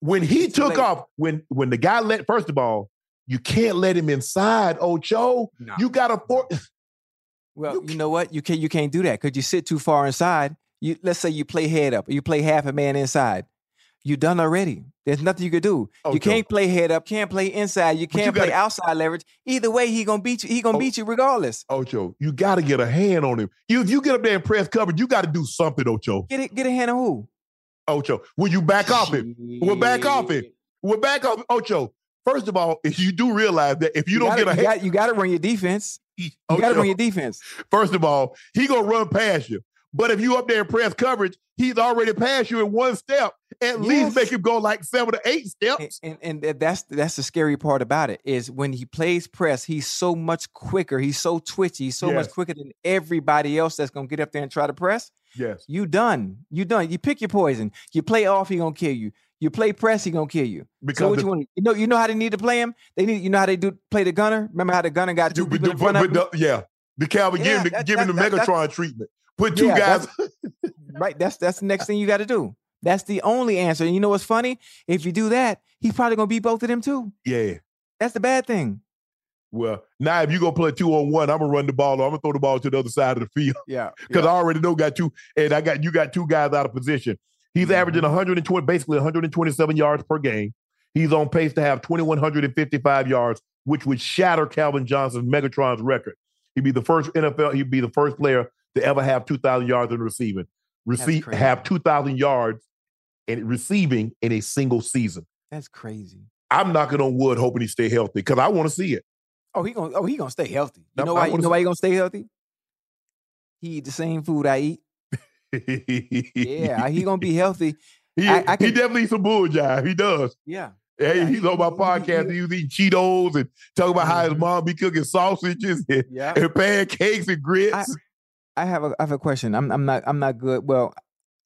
when he It's took off, when when the guy let, first of all, you can't let him inside, Ocho. No. You got to for. Well, You you, know what? You can't you can't do that because you sit too far inside. You let's say you play head up, you play half a man inside. You done already. There's nothing you could do. Oh, you can't play head up, can't play inside, you can't play gotta- outside leverage. Either way, he gonna beat you. He gonna Oh. beat you regardless. Ocho, you got to get a hand on him. You, if you get up there and press coverage, you got to do something, Ocho. Get it, get a hand on who? Ocho, will you back off him? Well, back off him. Well, back off, Ocho. First of all, if you do realize that if you, don't gotta, get a you got, you got to run your defense. You got to run your defense. first of all, he gonna run past you. But if you up there and press coverage, he's already past you in one step. At Yes. least make him go like seven to eight steps. And, and and that's that's the scary part about it is when he plays press, he's so much quicker. He's so twitchy. He's so much quicker than everybody else that's gonna get up there and try to press. Yes. You done. You done. You pick your poison. You play off, he gonna kill you. You play press, he gonna kill you. Because so what the- you want? You know, you know how they need to play him. They need. You know how they do play the gunner. Remember how the gunner got two people in but- of him? yeah. The Calvin Yeah, give him the, that- give him the that- that- Megatron treatment. Put two Yeah, guys. that's- right. That's that's the next thing you got to do. That's the only answer. And you know what's funny? If you do that, he's probably gonna beat both of them too. yeah. That's the bad thing. Well, now if you gonna play two on one, I'm gonna run the ball. I'm gonna throw the ball to the other side of the field Yeah. because I already know got two, and I got you got two guys out of position. He's Mm-hmm. averaging 120, basically 127 yards per game. He's on pace to have 2,155 yards, which would shatter Calvin Johnson's Megatron's record. He'd be the first NFL. He'd be the first player to ever have 2,000 yards in receiving. Receive have 2,000 yards in receiving in a single season. That's crazy. I'm knocking on wood, hoping he stay healthy because I want to see it. Oh, he gonna oh he gonna stay healthy. You Yep, know why? You know why he gonna stay healthy? He eat the same food I eat. Yeah, he gonna be healthy. He, I- I he can- definitely eats some bull jive. He does. Yeah. Hey, Yeah, he's he- on my he- he- podcast. he- He, was eating Cheetos and talking about how his Mhm. mom be cooking sausages and, Yeah. and pancakes and grits. I, have a I have a question. I'm I'm not I'm not good. Well,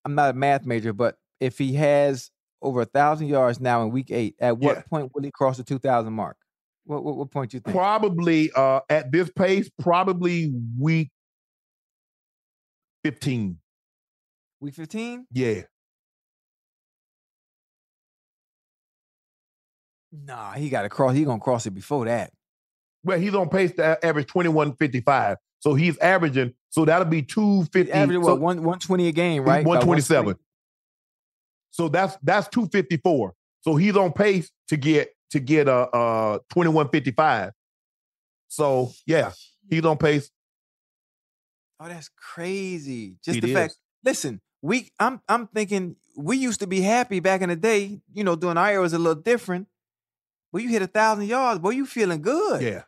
I'm not a math major, but if he has over a thousand yards now in week eight, at what Yeah. point will he cross the two thousand mark? What, what what point you think? probably uh, at this pace, probably week 15. Week fifteen? Yeah. Nah, he got to cross. He gonna cross it before that. Well, he's on pace to average 2155. So he's averaging, so that'll be 250. Average so what one one twenty a game, right? 127. So that's that's 254. So he's on pace to get to get a uh 2155. So yeah, he's on pace. Oh, that's crazy. Just It the fact. Listen, we I'm I'm thinking we used to be happy back in the day. You know, doing our era was a little different. Well, you hit a thousand yards, boy, you feeling good. Yeah.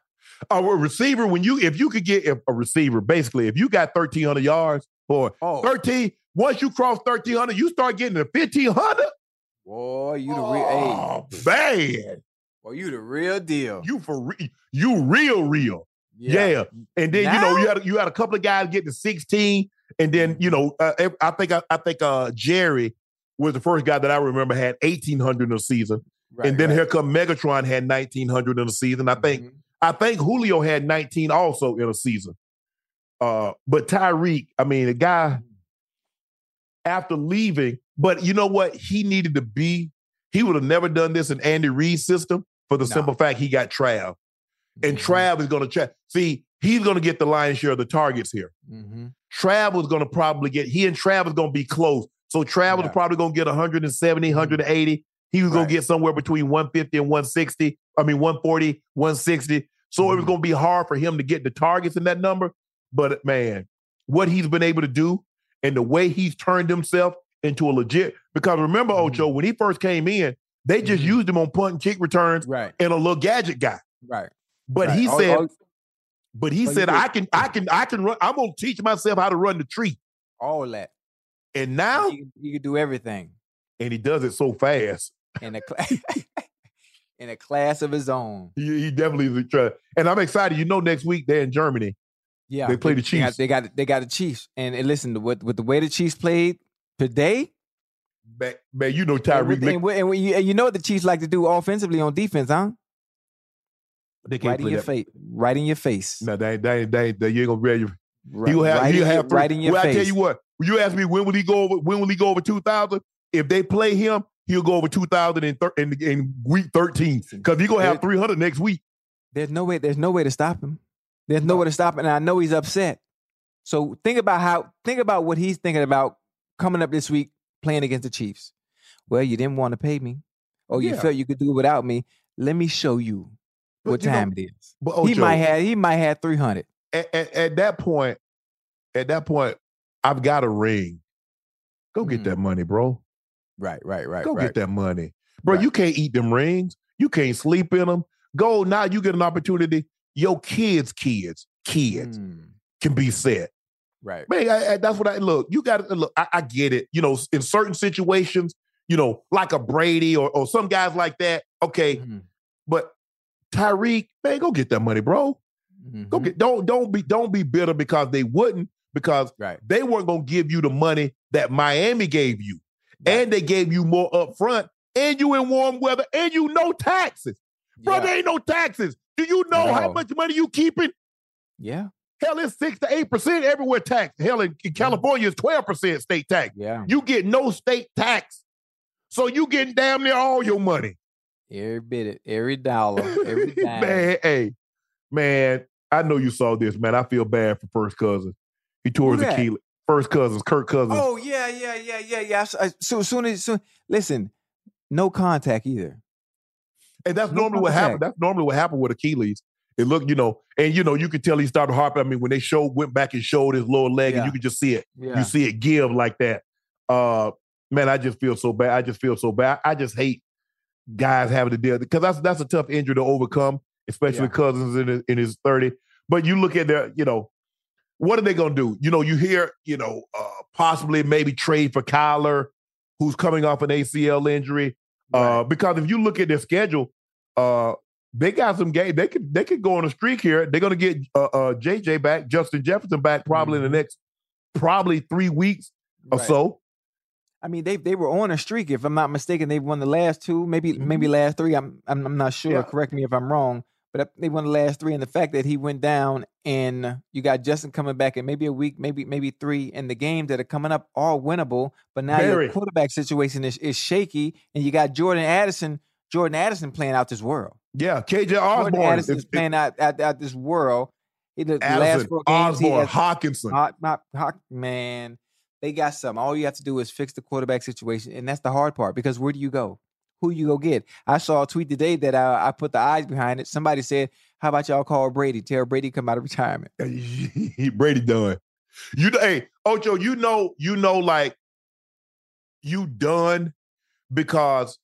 A receiver, when you if you could get a a receiver, basically, if you got 1,300 yards or Oh, 13, once you cross 1,300, you start getting to 1,500. boy, you the real. Hey, Oh, man. boy, you the real deal. You for re- you real, real. Yeah. And then you know you had you had a couple of guys getting to 16, and then you know uh, I think I, I think uh Jerry was the first guy that I remember had 1800 in a season, Right, and then right. here come Megatron had 1900 in a season. I think Mhm. I think Julio had 19 also in a season. Uh, but Tyreek, I mean, the guy after leaving, but you know what? He needed to be. He would have never done this in Andy Reid's system for the No. simple fact he got Trav, and Mhm. Trav is going to try. See, he's going to get the lion's share of the targets here. Mhm. Trav was going to probably get. He and Trav is going to be close. So Trav was probably going to get 170, 180. He was going to get somewhere between 150 and 160. I mean, 140, 160. So it was Mhm. going to be hard for him to get the targets in that number. But man, what he's been able to do and the way he's turned himself into a legit. Because remember, Mhm. Ocho, when he first came in, they just Mhm. used him on punt and kick returns Right, and a little gadget guy. right. But right. he said, all, but he said. I can, I can, I can run. I'm gonna teach myself how to run the tree. all that. And now, He, he can do everything and he does it so fast. In a cla- in a class of his own. He, he definitely is a try. And I'm excited. You know, next week they're in Germany. Yeah, They play the They Chiefs. got, they got they got the Chiefs, and, and listen, with with the way the Chiefs played today, Man, man you know and, Tyreek. Nick- and, and you, and you know what the Chiefs like to do offensively on defense, huh? they can't Right in your face, right in your face. No, they ain't, they ain't, they ain't, they, you ain't gonna read you. Right, He'll have, right he'll in have your, three. right in your well, face. I tell you what. You ask me when will he go over, when will he go over two thousand? If they play him, he'll go over two thousand in, thir- in in week thirteen because he's gonna have three hundred next week. There's no way. There's no way to stop him. There's no way to stop him, and I know he's upset. So think about how think about what he's thinking about coming up this week playing against the Chiefs. Well, you didn't want to pay me, or you Yeah. felt you could do it without me. Let me show you But what you know- time it is. But he might have he might have three hundred. at, at, at that point, at that point, I've got a ring. Go get Mm. that money, bro. Right, right, right, Go right. get that money, bro. Right. You can't eat them rings. You can't sleep in them. Go now. You get an opportunity. Your kids, kids, kids Mm, can be set. right. Man, I, I- that's what I look. You got to look. I, I get it. You know, in certain situations, you know, like a Brady or or some guys like that. Okay, Mhm, but Tyreek, man, go get that money, bro. Go mhm. get. Don't don't be don't be bitter because they wouldn't because right. they weren't gonna give you the money that Miami gave you. And they gave you more up front, and you in warm weather, and you no taxes, bro. Yeah. There ain't no taxes. Do you know how much money you keeping? yeah, Hell, it's six to eight percent everywhere tax. Hell, in, in California, it's twelve percent state tax. yeah. You get no state tax, so you getting damn near all your money. Every bit, of- every dollar, every man, hey, man, I know you saw this, man. I feel bad for First cousin. He tore Who his? Achilles. First Cousins, Kirk Cousins. Oh yeah, yeah, yeah, yeah, yeah. So, uh, so soon as soon, listen, no contact either. And that's No normally what contact. happened. That's normally what happened with Achilles. It looked, you know, and you know, you could tell he started harping. I mean, when they showed went back and showed his lower leg, and you could just see it. Yeah, You see it give like that. Uh man, I just feel so bad. I just feel so bad. I just hate guys having to deal because that's that's a tough injury to overcome, especially Yeah. Cousins in his, in his 30. But you look at their, you know, what are they gonna do? You know, you hear, you know, uh possibly maybe trade for Kyler, who's coming off an ACL injury. Uh, because if you look at their schedule, uh, they got some game. They could they could go on a streak here. They're gonna get uh, uh JJ back, Justin Jefferson back, probably in the next probably three weeks or Right. so. I mean, they they were on a streak. If I'm not mistaken, they won the last two, maybe maybe last three. I'm I'm, I'm not sure. Yeah. Correct me if I'm wrong. But they won the last three, and the fact that he went down, and you got Justin coming back in maybe a week, maybe maybe three, and the games that are coming up all winnable. But now Very. your quarterback situation is, is shaky, and you got Jordan Addison, Jordan Addison playing out this world. Yeah, KJ Jordan Osborn, Addison if- is if- playing out, out, out this world. He, the, Addison, games, Osborn, has Hockenson. Hot, hot, hot, man, they got something. All you have to do is fix the quarterback situation, and that's the hard part. Because where do you go? Who you go get? I saw a tweet today that uh, I put the eyes behind it. Somebody said, "How about y'all call Brady? Tell Brady come out of retirement." Brady done. You hey Ocho, you know, you know, like you done because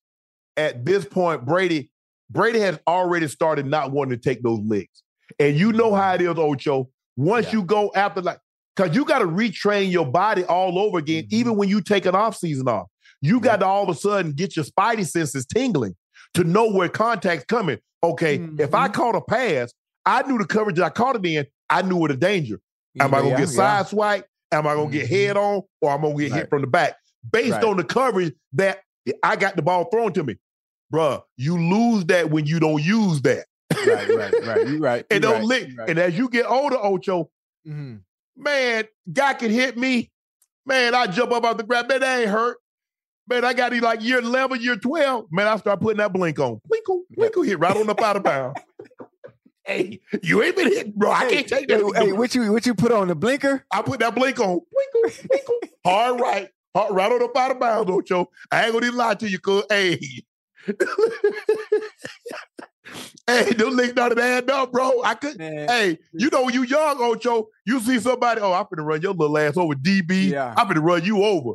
at this point, Brady, Brady has already started not wanting to take those licks. And you know how it is, Ocho. Once Yeah. you go after like, because you got to retrain your body all over again, Mm-hmm. even when you take an off season off. You got to all of a sudden get your spidey senses tingling to know where contact's coming. Okay, if I Mhm. caught a pass, I knew the coverage I caught it in. I knew where the danger. Am I gonna Yeah, get yeah. side swipe? Am I gonna get Mhm. head on, or I'm gonna get hit from the back? Based Right. on the coverage that I got the ball thrown to me, Bruh, You lose that when you don't use that. Right, right, right. You right. and don't right, lick. right. And as you get older, Ocho, Mhm. man, guy can hit me. Man, I jump up out the grab. Man, that ain't hurt. Man, I got it like year 11, year 12. Man, I start putting that blink on. Blinkle, blinkle, hit right on up out of bounds. hey, you ain't been hit, bro. I can't take that. Hey, hey, what you what you put on the blinker? I put that blink on. Blinkle, blinkle. Hard right. Hard right on up out of bounds, Ocho. I ain't gonna even lie to you, cuz. Hey. hey, them links not add up, bro. I could Man. hey, you know you young, Ocho, you see somebody, oh, I'm gonna run your little ass over DB. Yeah. I'm gonna run you over.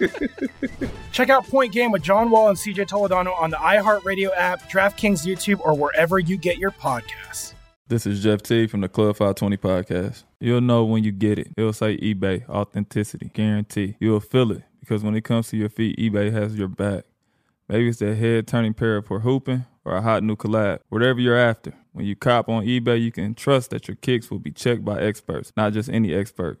Check out Point Game with John Wall and CJ Toledano on the iHeartRadio app, DraftKings YouTube, or wherever you get your podcasts. This is Jeff T from the Club 520 podcast. You'll know when you get it. It'll say eBay, authenticity, guarantee. You'll feel it because when it comes to your feet, eBay has your back. Maybe it's that head turning pair for hooping or a hot new collab. Whatever you're after, when you cop on eBay, you can trust that your kicks will be checked by experts, not just any expert.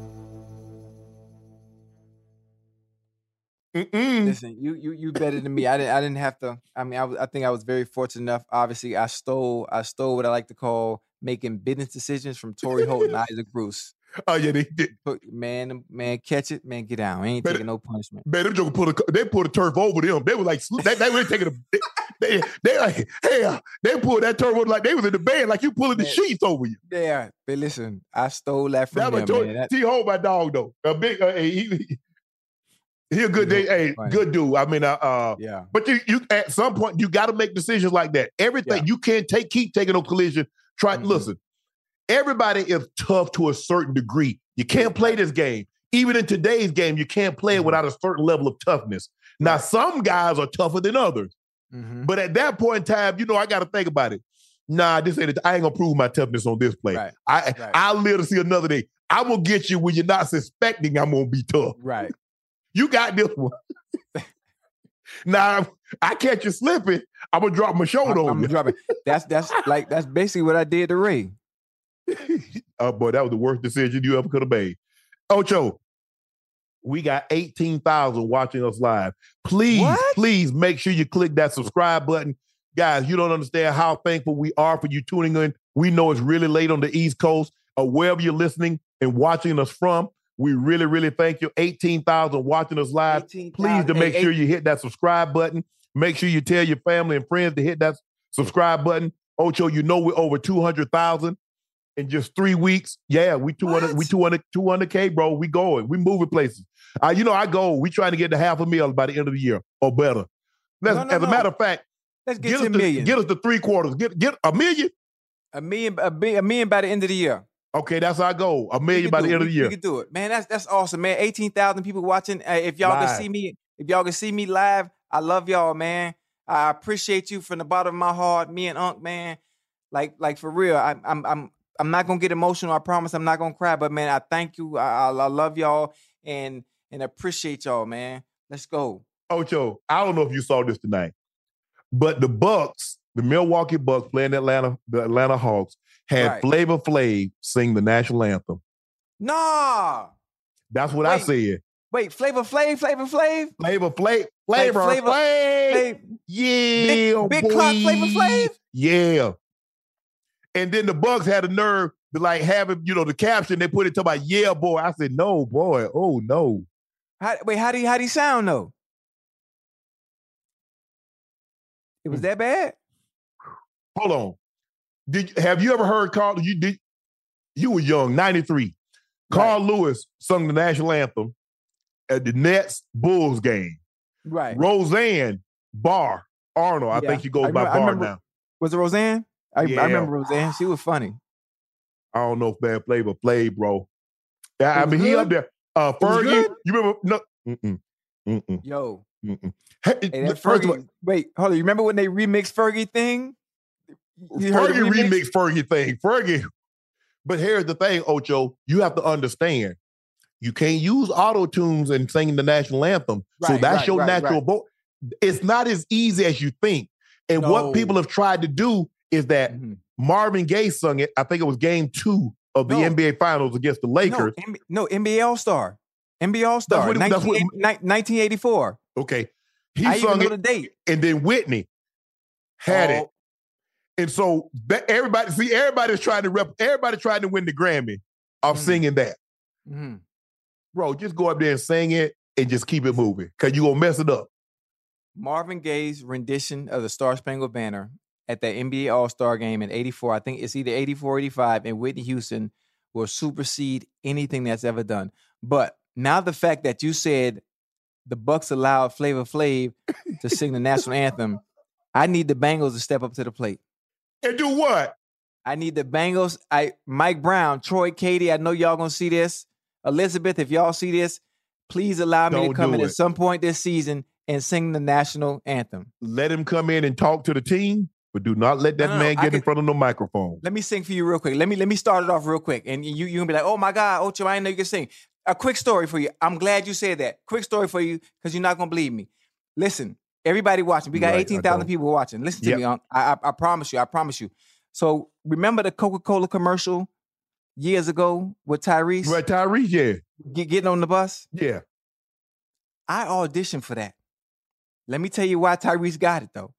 Mm-mm. Listen, you you you better than me. I didn't I didn't have to. I mean, I, was- I think I was very fortunate enough. Obviously, I stole I stole what I like to call making business decisions from Torry Holt and Isaac Bruce. Oh yeah, they did. Man, man, catch it, man, get down. I ain't Better- taking no punishment. Man, them joker put a they put a turf over them. They were like they, they were taking a they, they, they like hey they pulled that turf over like they was in the bed like you pulling the sheets over you. Yeah, but listen, I stole that from That them, man. T hold my dog though. A big uh, he, he a good day. Hey, funny. good dude. I mean, uh, uh yeah, but you, you at some point you got to make decisions like that. Everything Yeah. you can't take keep taking no collision. Try Mhm. listen. Everybody is tough to a certain degree. You can't play this game. Even in today's game, you can't play it Mhm. without a certain level of toughness. Now, some guys are tougher than others. Mhm. But at that point in time, you know, I got to think about it. Nah, this ain't. I ain't gonna prove my toughness on this play. Right, I right. I'll live to see another day. I'm gonna get you when you're not suspecting I'm gonna be tough. right. You got this one. now I catch you slipping. I'm gonna drop my shoulder I'm, on I'm you. dropping. That's that's like that's basically what I did to Ray. oh boy, that was the worst decision you ever could have made. Ocho, we got 18,000 watching us live. Please, What? please make sure you click that subscribe button. Guys, you don't understand how thankful we are for you tuning in. We know it's really late on the East Coast or wherever you're listening and watching us from. We really, really thank you. 18,000 watching us live. 18,000. Please to make hey, sure you hit that subscribe button. Make sure you tell your family and friends to hit that subscribe button. Ocho, you know we're over 200,000 in just three weeks. Yeah, we 200, we What? 200, 200K, bro. We going. We moving places. Uh, you know, I go. We trying to get to half a mil by the end of the year or better. Let's- No, no, as a no. matter of fact, Let's get, get, us a to, million. get us to three quarters. Get get a million. a million, a million, a million by the end of the year. Okay, that's our goal. A million by the it. end of the year. We can do it, man. That's that's awesome, man. Eighteen thousand people watching. Uh, if y'all Live. can see me, if y'all can see me live, I love y'all, man. I appreciate you from the bottom of my heart. Me and Unc, man. Like like for real. I, I'm I'm I'm not gonna get emotional. I promise. I'm not gonna cry. But man, I thank you. I, I, I love y'all and and appreciate y'all, man. Let's go. Ocho, I don't know if you saw this tonight, but the Bucks, the Milwaukee Bucks playing Atlanta, the Atlanta Hawks, had Right. Flavor Flav sing the national anthem. Nah. That's what I said. Wait, Flavor Flav, Flavor Flav, Flavor Flav, Flavor Flav. Flav. Yeah, Big- Big Clock Flavor. Flav? Yeah. And then the Bucks had a nerve to like have it, you know, the caption they put it to about yeah, boy. I said, no, boy. Oh no. How, wait, how do you how do you sound though? It was Hmm. that bad? Hold on. Did have you ever heard Carl? You did you were young, 93. Carl Lewis sung the national anthem at the Nets Bulls game. Right. Roseanne Barr Arnold, I Yeah. think you go by Barr now. Was it Roseanne? I, Yeah. I remember Roseanne. She was funny. I don't know if bad flavor played, bro. Yeah, I mean he up there. Uh Fergie, you remember? No, mm-mm, mm-mm, Yo. mm-mm. Hey, Hey, of all, wait, hold on. You remember when they remixed Fergie thing? You Fergie remix? Fergie thing. Fergie. But here's the thing, Ocho. You have to understand. You can't use auto tunes and sing the national anthem. so that's right, your right, natural right. vote. It's not as easy as you think. And No. what people have tried to do is that Mhm. Marvin Gaye sung it. I think it was game two of the No. NBA Finals against the Lakers. No, NBA, no, NBA All Star. NBA All Star. what it- that's what- 1984. Okay. He I even sung know it, the date. and then Whitney had it. And so everybody, see, everybody's trying to rep, everybody trying to win the Grammy of Mhm. singing that. mhm. Bro, just go up there and sing it and just keep it moving. Cause you're gonna mess it up. Marvin Gaye's rendition of the Star Spangled Banner at the NBA All Star game in 84, I think it's either 84 or 85, and Whitney Houston will supersede anything that's ever done. But now the fact that you said the Bucks allowed Flavor Flav to sing the national anthem, I need the Bengals to step up to the plate. And do what? I need the Bengals. I Mike Brown, Troy, Katie. I know y'all gonna see this. Elizabeth, if y'all see this, please allow me to Don't come in it. at some point this season and sing the national anthem. Let him come in and talk to the team, but do not let that No, no, no, man I get in front of the microphone. Let me sing for you real quick. Let me let me start it off real quick, and you you gonna be like, oh my God, Ocho, I didn't know you could sing. A quick story for you. I'm glad you said that. Quick story for you because you're not gonna believe me. Listen, everybody watching. We got Right, eighteen thousand people watching. Listen to Yep. me. I, I I promise you. I promise you. So remember the Coca Cola commercial years ago with Tyrese Right, Tyrese, yeah. get, getting on the bus? Yeah. I auditioned for that. Let me tell you why Tyrese got it though.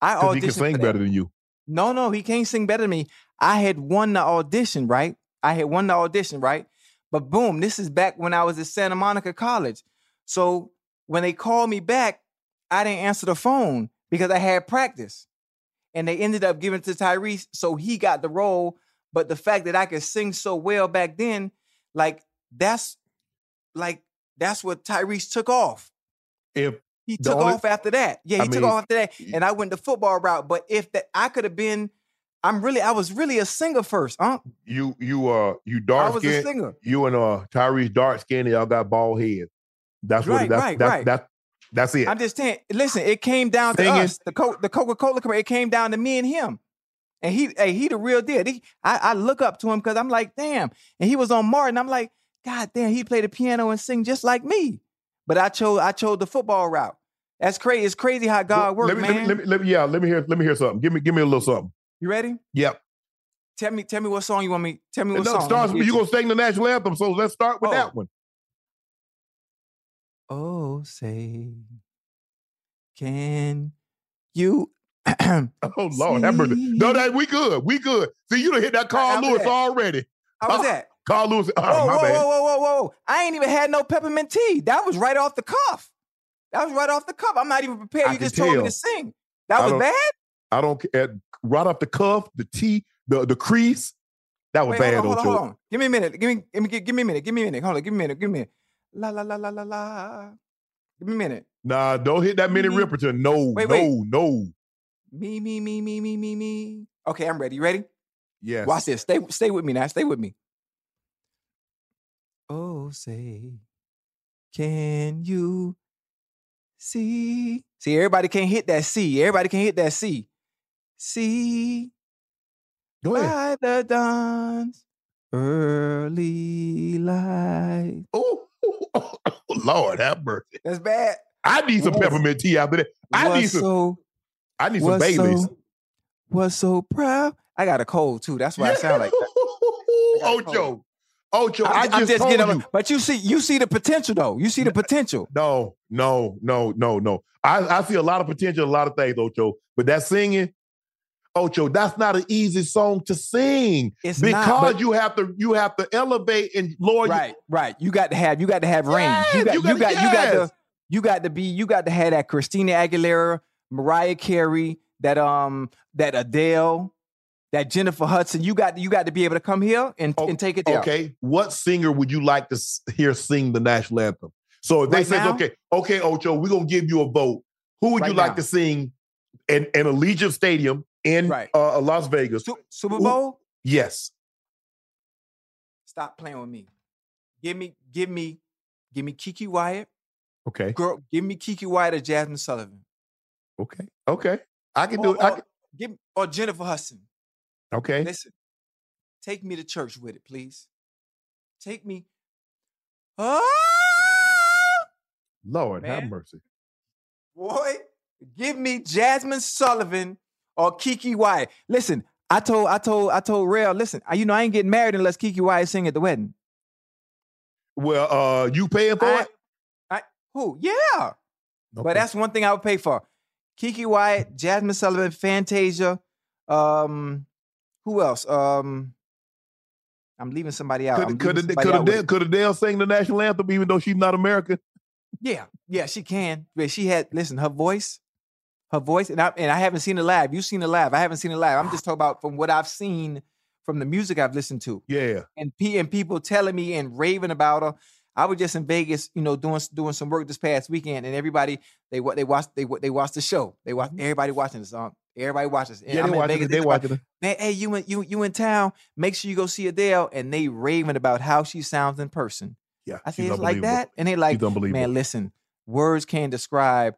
I auditioned he can sing better than you. No, no, he can't sing better than me. I had won the audition, right? I had won the audition, right? But boom, this is back when I was at Santa Monica College. So when they called me back, I didn't answer the phone because I had practice. And they ended up giving it to Tyrese, so he got the role. But the fact that I could sing so well back then, like that's like that's what Tyrese took off. If He took only- off after that. Yeah, he I took mean, off after that, and I went the football route. But if that, I could have been, I'm really, I was really a singer first, huh? you you uh you I dark was a singer. you and uh Tyrese dark skin, y'all got bald heads. That's what Right, it, that's right, right. that's that's it. I'm just saying. Listen, it came down to us. The Co- the Coca Cola commercial. It came down to me and him, and he, hey, he the real deal. He, I, I look up to him because I'm like, damn. And he was on Martin. I'm like, God damn, he played the piano and sing just like me. But I chose, I chose the football route. That's crazy. It's crazy how God works, let me, man. Let me, let me, let me, yeah, let me hear, let me hear something. Give me, give me a little something. you ready? Yep. Tell me, tell me what song you want me. Tell me what no, song. I'm you gonna sing the national anthem, so let's start with Oh. that one. Oh, say, can you? Oh Lord, have mercy. No, that we good, we good. See, you done hit that Carl How's Lewis already. How was that? Carl Lewis. Oh, Whoa, my whoa, bad. whoa, whoa, whoa, whoa! I ain't even had no peppermint tea. That was right off the cuff. That was right off the cuff. I'm not even prepared. I You just told me to sing. That I was bad. I don't care. Right off the cuff, the T, the the crease. That was Wait, bad, hold on, hold on, hold on. Give me a minute. Give me, give me, give me a minute. Give me a minute. Hold on. Give me a minute. Give me a minute. La la la la la la. Give me a minute. Nah, don't hit that Minnie Mhm. Riperton. No, Wait, no, wait. no. Me, me, me, me, me, me, me. Okay, I'm ready. You ready? Yes. Watch this. Stay, stay with me now. Stay with me. Oh, say, can you see? See, everybody can't hit that C. Everybody can hit that C. See Go ahead. by the dawn's early light. Oh, Lord, have mercy. That's bad. I need some peppermint tea after that. I was need some. so, I need some Baileys. so, was so proud. I got a cold too. That's why I sound like that. Ocho, Ocho. I I'm, just, I'm just getting you. on. But you see, you see the potential though. You see the uh, potential. No, no, no, no, no. I, I see a lot of potential, a lot of things, Ocho. But that singing, Ocho, that's not an easy song to sing It's because not. you have to you have to elevate and lower. your- right, right. You got to have. You got to have range. Yes, You got. you You got. gotta- You got yes. to. You got to be. You got to have that Christina Aguilera, Mariah Carey, that um, that Adele, that Jennifer Hudson. You got. You got to be able to come here and, Oh, and take it there. Okay, what singer would you like to hear sing the national anthem? So if they Right say, okay, okay, Ocho, we're gonna give you a vote. Who would you like now. to sing in, in Allegiant Stadium in Right. uh, Las Vegas? Su- Super Bowl. Yes. Stop playing with me. Give me. Give me. Give me Keke Wyatt. Okay. Girl, give me Keke Wyatt or Jazmine Sullivan. Okay. Okay. I can Or, do it. I or, can, give, or Jennifer Hudson. okay. Listen, take me to church with it, please. Take me. Oh, Lord have mercy. boy, Give me Jazmine Sullivan or Keke Wyatt. Listen, I told I told I told Rail, listen, I- you know I ain't getting married unless Keke Wyatt sing at the wedding. Well, uh, you paying for I- it? I who? Yeah. But that's one thing I would pay for. Kiki Wyatt, Jazmine Sullivan, Fantasia. Um, who else? Um, I'm leaving somebody out. Could could somebody out with- could could Adele sing the national anthem even though she's not American? Yeah, yeah, she can. But she had listen, her voice, her voice, and I and I haven't seen it live. You've seen it live. I haven't seen it live. I'm just talking about from what I've seen from the music I've listened to. Yeah. And P and people telling me and raving about her. I was just in Vegas, you know, doing doing some work this past weekend, and everybody they they watched they they watched the show. They watched everybody watching the song. Everybody watches. And Mm-hmm. Yeah, they in watching Vegas, it. They watching. Man, hey, you in you you in town? Make sure you go see Adele, and they raving about how she sounds in person. Yeah, I say it's like that, and they like, man, listen, words can't describe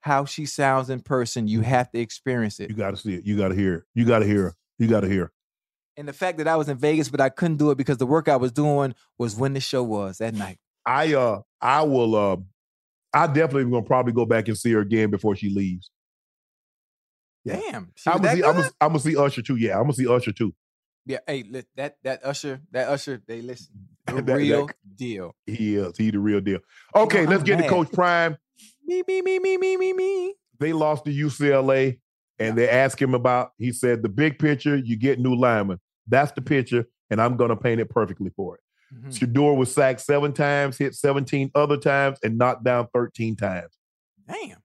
how she sounds in person. You have to experience it. You got to see it. You got to hear. it. You got to hear. it. You got to hear. And the fact that I was in Vegas, but I couldn't do it because the work I was doing was when the show was that night. I uh I will uh I definitely gonna probably go back and see her again before she leaves. Yeah. Damn, I'm gonna see? I'm gonna, I'm gonna see Usher too. Yeah, I'm gonna see Usher too. yeah, hey, that that Usher, that Usher, they listen, the That- that- real deal. He is. He the real deal. Okay, let's I'm get to. Coach Prime. Me, me, me, me, me, me, me. They lost to UCLA, and they asked him about. He said, "The big picture, you get new linemen. That's the picture, and I'm gonna paint it perfectly for it." Mhm. Shedeur was sacked seven times, hit 17 other times, and knocked down 13 times. Damn.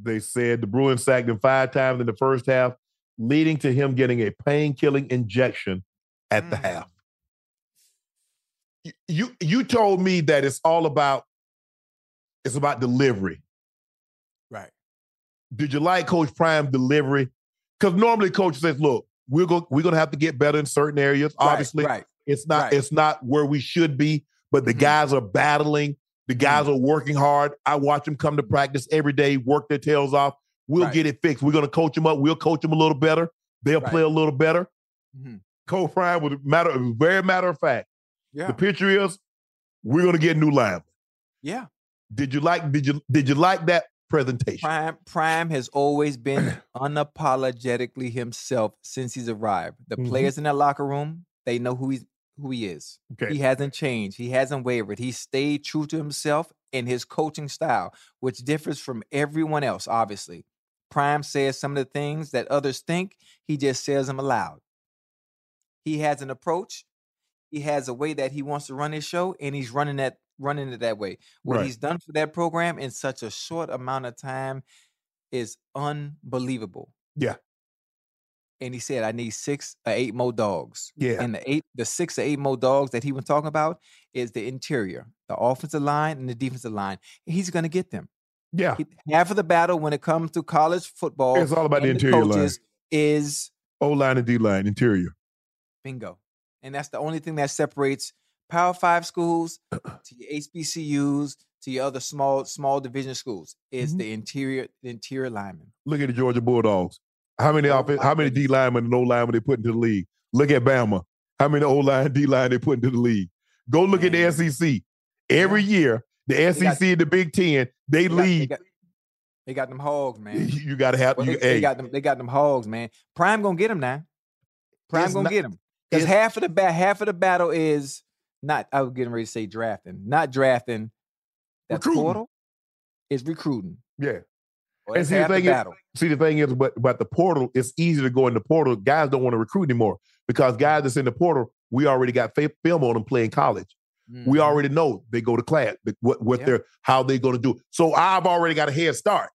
They said the Bruins sacked him five times in the first half, leading to him getting a pain-killing injection at the Mm. half. You, you told me that it's all about it's about delivery. Right. Did you like Coach Prime delivery? Because normally Coach says, "Look, we're going we're going to have to get better in certain areas. Right, Obviously, right. it's not right. it's not where we should be, but the Mhm. guys are battling. The guys are working hard. I watch them come to practice every day, work their tails off. We'll get it fixed. We're going to coach them up. We'll coach them a little better. They'll play a little better. Mhm. Coach Prime was matter very matter of fact. Yeah, The picture is we're going to get new linemen. yeah. Did you like did you did you like that presentation? Prime Prime has always been unapologetically himself since he's arrived. The Mhm. players in that locker room, they know who he's who he is. Okay. He hasn't changed. He hasn't wavered. He stayed true to himself and his coaching style, which differs from everyone else, obviously. Prime says some of the things that others think, he just says them aloud. He has an approach. He has a way that he wants to run his show, and he's running that running it that way. What Right. he's done for that program in such a short amount of time is unbelievable. Yeah. And he said, "I need six or eight more dogs." Yeah. And the eight, the six or eight more dogs that he was talking about is the interior, the offensive line and the defensive line. He's going to get them. Yeah. He- Half of the battle when it comes to college football, It's all about the interior line. is O line and D line, interior. bingo, and that's the only thing that separates Power Five schools to your HBCUs to your other small small division schools is Mhm. the interior the interior lineman. Look at the Georgia Bulldogs. How many Oh, offense, how many D linemen and O linemen they put into the league? Look at Bama. How many O line D line they put into the league? Go look at the SEC. Every year, the SEC and the Big Ten, they, They got, they, lead. got, they got them hogs, man. You got to have. Well, you, they, they got them. They got them hogs, man. Prime gonna get them now. Prime It's gonna not- get them because half of the bat, half of the battle is not. I was getting ready to say drafting, not drafting. That Recruiting. portal is recruiting. yeah. Well, And see the half the thing is, battle. see the thing is, but about the portal, it's easy to go in the portal. Guys don't want to recruit anymore because guys that's in the portal, we already got film on them playing college. We Mhm. already know they go to class, what what Yeah. they're how they're going to do. So I've already got a head start.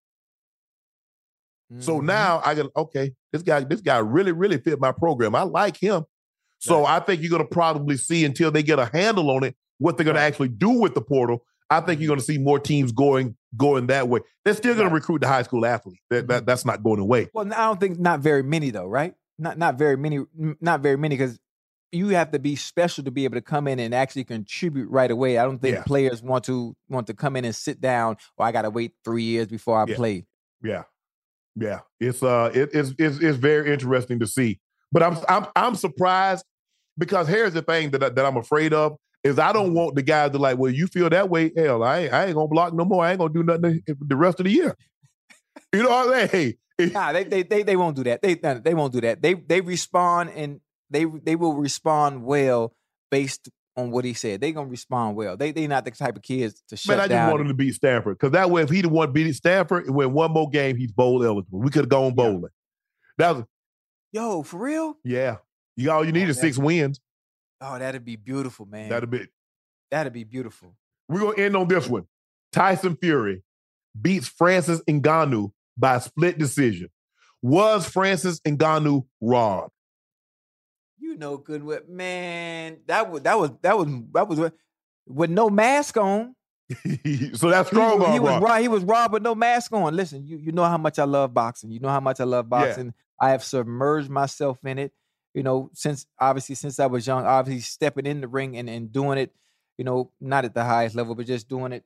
So Mhm. now I got okay. This guy, this guy really, really fit my program. I like him. So I think you're going to probably see until they get a handle on it what they're going Right. to actually do with the portal. I think you're going to see more teams going going that way. They're still going Right. to recruit the high school athlete. That, that that's not going away. Well, I don't think not very many though, right? Not not very many, not very many because you have to be special to be able to come in and actually contribute right away. I don't think Yeah. players want to want to come in and sit down. Or I got to wait three years before I Yeah. play. Yeah, yeah. It's uh, it, it's it's it's very interesting to see. But I'm I'm I'm surprised because here's the thing that that I'm afraid of. is I don't want the guys to like, well, you feel that way, hell, I ain't, I ain't gonna block no more. I ain't gonna do nothing the rest of the year. You know what I'm saying? Hey, Nah, they, they they they won't do that. They they won't do that. They they respond and they they will respond well based on what he said. They gonna respond well. They they not the type of kids to shut man, I just want him to beat Stanford because that way, if he'd have won beat Stanford and win one more game, he's bowl eligible. We could have gone bowling. That was Yo, for real? yeah. You all you need Oh, is six wins. Oh, that'd be beautiful, man. That'd be. That'd be beautiful. We're gonna end on this one. Tyson Fury beats Francis Ngannou by split decision. Was Francis Ngannou robbed? You know good what man. That was that was that was that was with no mask on. so that's strong he, he was robbed. robbed. He was robbed with no mask on. Listen, you you know how much I love boxing. You know how much I love Yeah. I have submerged myself in it. You know, since obviously since I was young, obviously stepping in the ring and, and doing it. You know, not at the highest level, but just doing it.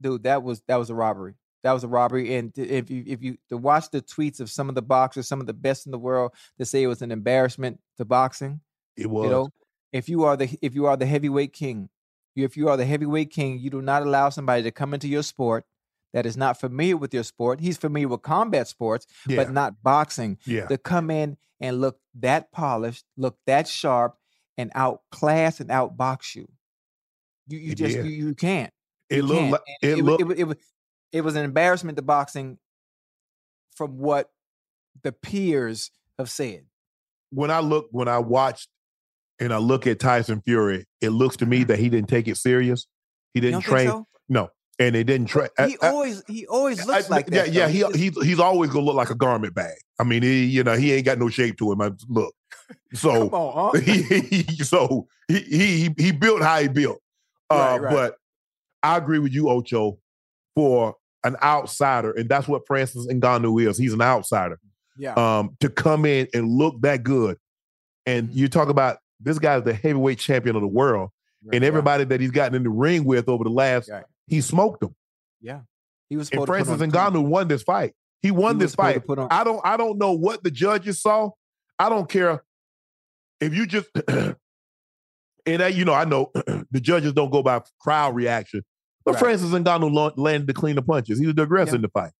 Dude, that was that was a robbery. That was a robbery. And if you if you to watch the tweets of some of the boxers, some of the best in the world, to say it was an embarrassment to boxing. It was. You know, if you are the if you are the heavyweight king, if you are the heavyweight king, you do not allow somebody to come into your sport that is not familiar with your sport. He's familiar with combat sports, yeah. but not boxing. yeah. To come in and look that polished, look that sharp, and outclass and outbox you. You you It just you, you can't. It You looked can't. like it, it, looked it, it, was it was an embarrassment to boxing from what the peers have said. when I look when I watched and I look at Tyson Fury, it looks to me that he didn't take it serious. He Mm-hmm. Didn't train. so? No, and they didn't train. He always he always looks like yeah, that. yeah. though. He, just- he's always gonna look like a garment bag. I mean, he, you know, he ain't got no shape to him. I, look, so on, huh? he, he- so he, he he built how he built. Uh, Right, right. But I agree with you, Ocho, for an outsider, and that's what Francis Ngannou is. He's an outsider. Yeah. Um, to come in and look that good, and Mm-hmm. you talk about this guy's the heavyweight champion of the world, Right, and yeah. everybody that he's gotten in the ring with over the last. He smoked him. Yeah. He was And Francis Ngannou won this fight. He won he this fight. I don't I don't know what the judges saw. I don't care if you just and that, you know I know the judges don't go by crowd reaction. But Right. Francis Ngannou landed the cleaner punches. He was the aggressor Yeah. in the fight.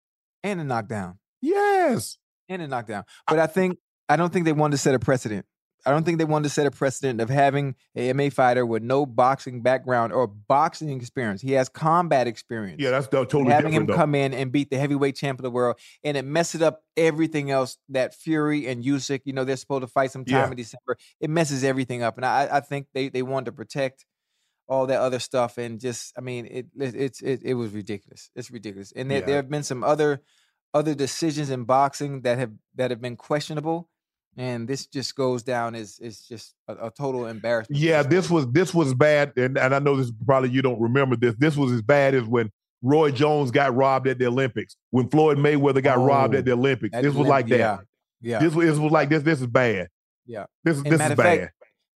and a knockdown. Yes. And a knockdown. But I think I don't think they wanted to set a precedent. I don't think they wanted to set a precedent of having a MMA fighter with no boxing background or boxing experience. He has combat experience. Yeah, that's uh, totally having him though. come in and beat the heavyweight champ of the world, and it messes up everything else that Fury and Usyk, you know, they're supposed to fight sometime Yeah. in December. It messes everything up, and I, I think they they wanted to protect all that other stuff, and just, I mean, it it it's it, it was ridiculous. It's ridiculous, and there, Yeah. there have been some other other decisions in boxing that have that have been questionable, and this just goes down as is just a, a total embarrassment. Yeah, this was this was bad, and, and I know this probably you don't remember this. This was as bad as when Roy Jones got robbed at the Olympics, when Floyd Mayweather got robbed Oh, at the Olympics. That This was limp- like that. Yeah, yeah. This was this was like this. This is bad. Yeah. This is And this is of fact, bad.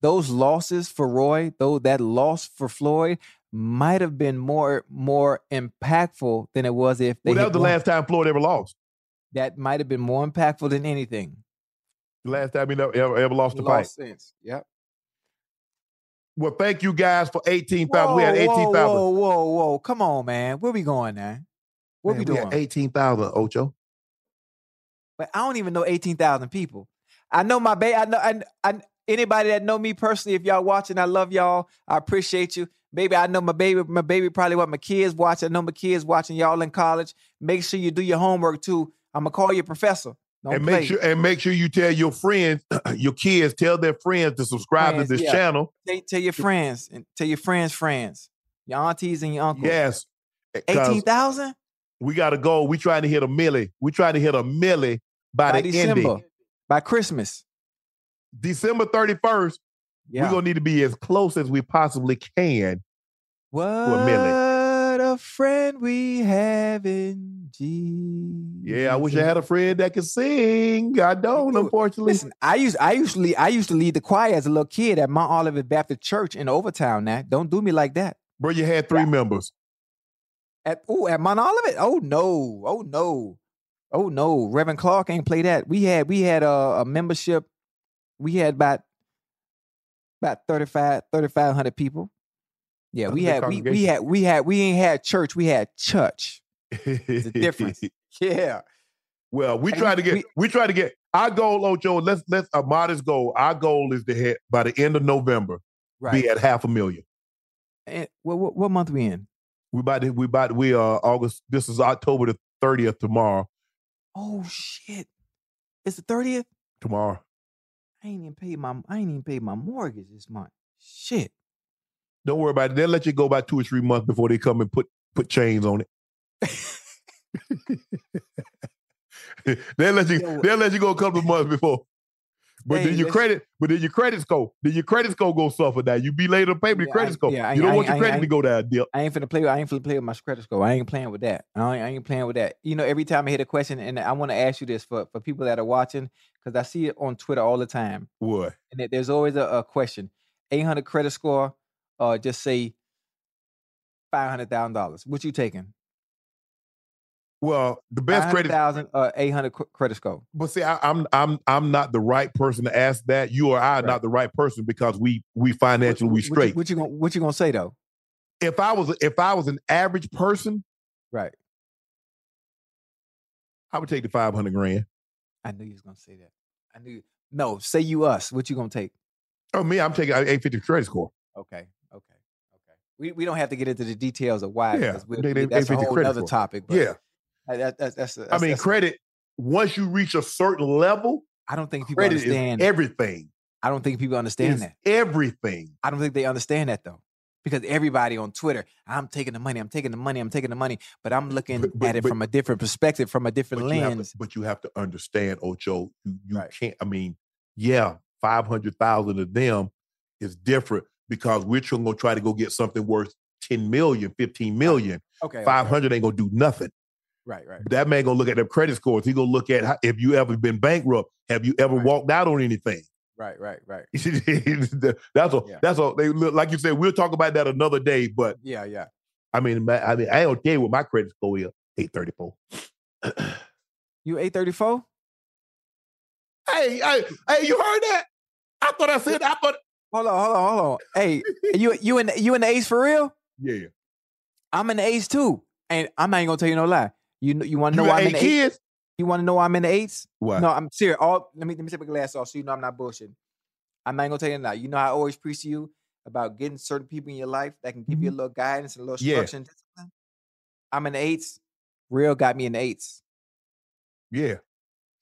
those losses for Roy, though that loss for Floyd might have been more more impactful than it was if they Well, that was the won. last time Floyd ever lost. that might have been more impactful than anything. The last time he never, ever, ever lost the fight. Since. Yep. Well, thank you guys for 18,000. We had 18,000. Whoa, whoa, whoa. Come on, man. Where we going now? What Man, we doing? We had 18,000, Ocho. But I don't even know 18,000 people. I know my baby. I know I, I, anybody that know me personally, if y'all watching, I love y'all. I appreciate you. Baby, I know my baby, my baby probably what my kids watch. I know my kids watching y'all in college. Make sure you do your homework too. I'm gonna call your professor. Don't and play. make sure and make sure you tell your friends, your kids, tell their friends to subscribe Friends, to this yeah. channel. Tell, tell your friends and tell your friends' friends, your aunties and your uncles. Yes. Eh, 'cause 18,000 We gotta go. We trying to hit a millie. We trying to hit a millie by, by the December, ending. by Christmas. December 31st, Yeah. we're gonna need to be as close as we possibly can. what a milli. A friend we have in Jesus. Yeah, I wish I had a friend that could sing. I don't, do. unfortunately. Listen, I used I usually I used to lead the choir as a little kid at Mount Olivet Baptist Church in Overtown. Now, don't do me like that. Bro, you had three members. At oh, at Mount Olivet? Oh no, oh no, oh no. Reverend Clark ain't play that. We had we had a, a membership. We had about about 35, 3,500 people. Yeah, we had we, we had we had we ain't had church, we had church. It's a difference. Yeah. well, we And try to get we try to get our goal, Ocho. Let's let's a modest goal. Our goal is to hit by the end of November Right. be at half a million. And what, what what month we in? We about to, we about to, we uh August. This is October the thirtieth tomorrow. Oh shit. It's the 30th? Tomorrow. I ain't even paid my I ain't even paid my mortgage this month. Shit. Don't worry about it. They'll let you go about two or three months before they come and put put chains on it. they'll let you they'll let you go a couple of months before. But then your credit, but then your credit score, then your credit score go suffer that. You be late on pay, but your Yeah, credit score. yeah, you don't want your credit to go down, dip. I ain't finna play with I ain't finna play with my credit score. I ain't playing with that. I ain't, I ain't playing with that. You know, every time I hit a question, and I want to ask you this for, for people that are watching, because I see it on Twitter all the time. What? And there- there's always a, a question. 800 credit score, or just say five hundred thousand dollars. What you taking? Well, the best credit, thousand or eight hundred credit score. but see, I, I'm I'm I'm not the right person to ask that. You or I are Right. not the right person because we we financially we What you- straight. What you gonna What you gonna say though? if I was if I was an average person, Right. I would take the five hundred grand. I knew you was gonna say that. I knew. No, say you us. What you gonna take? Oh, me, I'm taking uh, eight fifty credit score. Okay. We we don't have to get into the details of why. Yeah, we'll- they- they- that's they a whole other topic. But Yeah, I- that, that's that's. I mean that's- credit. Once you reach a certain level, I don't think people understand. everything. I don't think people understand that. everything. I don't think they understand that though. Because everybody on Twitter, I'm taking the money, I'm taking the money, I'm taking the money, but I'm looking But- but- at it but- from a different perspective, from a different But you, lens. to, but you have to understand, Ocho. You, you Right. can't. I mean, yeah, five hundred thousand of them is different because we're trying to try to go get something worth 10 million, 15 million. Okay. okay. 500 ain't gonna do nothing. Right, right. But that man gonna look at them credit scores. He gonna look at how, if you ever been bankrupt. Have you ever Right. walked out on anything? Right, right, right. that's a Yeah. that's a they look like you said. We'll talk about that another day. But Yeah, yeah. I mean, I mean, I don't tell you what my credit score is. Eight thirty four. You 834? Hey, hey, hey! You heard that? I thought I said. I thought. Hold on, hold on, hold on. Hey, you you in you in the ace for real? Yeah. I'm in the ace too. And I'm not even gonna tell you no lie. You you wanna know You why I'm in the eights? You wanna know why I'm in the eights? Why? No, I'm serious. All let me let me take my glass off so you know I'm not bullshitting. I'm not gonna tell you now. You know I always preach to you about getting certain people in your life that can give you a little guidance and a little Mm-hmm. Yeah. structure and discipline. I'm in the eights. Real got me in the eights. Yeah.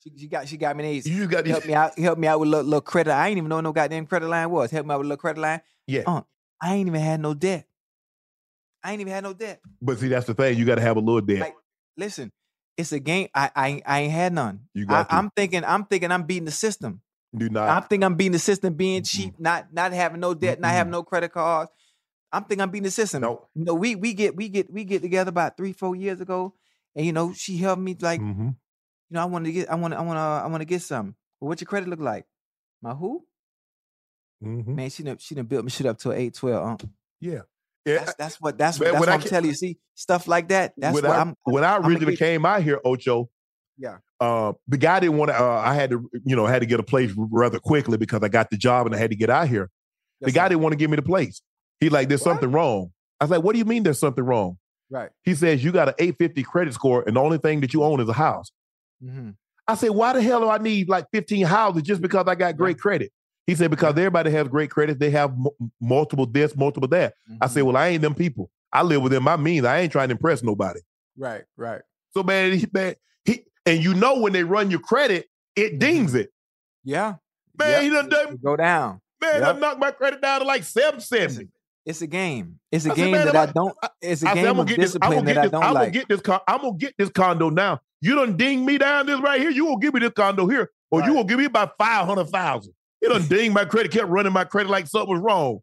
She, she got she got me the. You got help me out. Help me out with a little, little credit. I ain't even know what no goddamn credit line was. Help me out with a little credit line. Yeah. Uh, I ain't even had no debt. I ain't even had no debt. But see, that's the thing. You got to have a little debt. Like, listen, it's a game. I I, ain't- I ain't had none. You I, got to. I'm thinking. I'm thinking. I'm beating the system. Do not. I think I'm beating the system, being cheap, not not having no debt, not having no credit cards. I'm thinking I'm beating the system. No. You know, we we get we get we get together about three four years ago, and you know she helped me like hmm you know I want to get I want I want I want to get some. Well, what your credit look like? My who? hmm Man, she done she done built me shit up to an eight twelve. Uh. Yeah. Yeah. That's that's what that's Man, what that's what I I'm ca- telling you. See stuff like that. That's when what I, I'm. when I originally came out here, Ocho, Yeah. uh, the guy didn't want to. Uh, I had to, you know, had to get a place rather quickly because I got the job and I had to get out here. the guy didn't want to give me the place. He like, there's What? something wrong. I was like, what do you mean there's something wrong? Right. He says you got an 850 credit score and the only thing that you own is a house. Hmm I said, why the hell do I need like 15 houses just because I got great credit? He said, because everybody has great credit. They have m- multiple this, multiple that. I Mm-hmm. said, well, I ain't them people. I live within my means. I ain't trying to impress nobody. Right. Right. So man, he, man, he and you know when they run your credit, it dings it. Yeah. Man, Yep. he done, done Go down. man, Yep. done knocked my credit down to like 770. It's a game. It's a I said, game man, that I I- don't. It's a I said, game I'm gonna of get this. I'm gonna that get I don't I'm like. gonna get this. Con- I'm gonna get this condo now. You done ding me down this right here. You gonna give me this condo here, or you Right. gonna give me about five hundred thousand. It done ding my credit. Kept running my credit like something was wrong.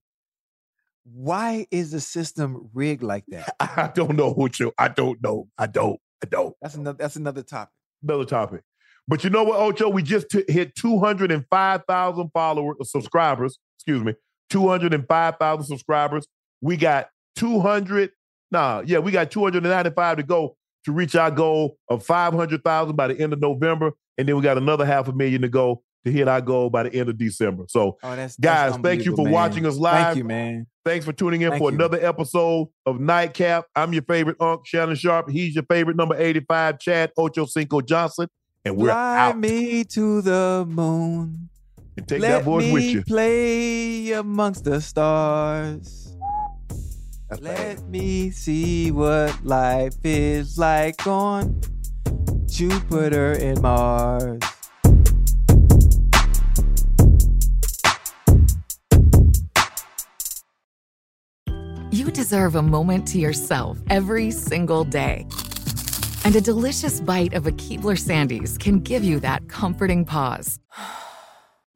Why is the system rigged like that? I don't know what you. I don't know. I don't. I don't. That's another. That's another topic. Another topic. But you know what, Ocho? We just t- hit two hundred and five thousand followers, uh, subscribers. Excuse me, two hundred and five thousand subscribers. We got two hundred. Nah, yeah, we got two hundred and ninety-five to go to reach our goal of five hundred thousand by the end of November, and then we got another half a million to go to hit our goal by the end of December. So, Oh, that's guys, that's thank you for man. watching us live. Thank you, man. Thanks for tuning in Thank for you. another episode of Nightcap. I'm your favorite Unc, Shannon Sharpe. He's your favorite number 85, Chad Ochocinco Johnson. And we're Fly out. me to the moon. And take Let that voice with you. play amongst the stars. That's Let me see what life is like on Jupiter and Mars. You deserve a moment to yourself every single day. And a delicious bite of a Keebler Sandies can give you that comforting pause.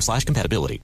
slash compatibility.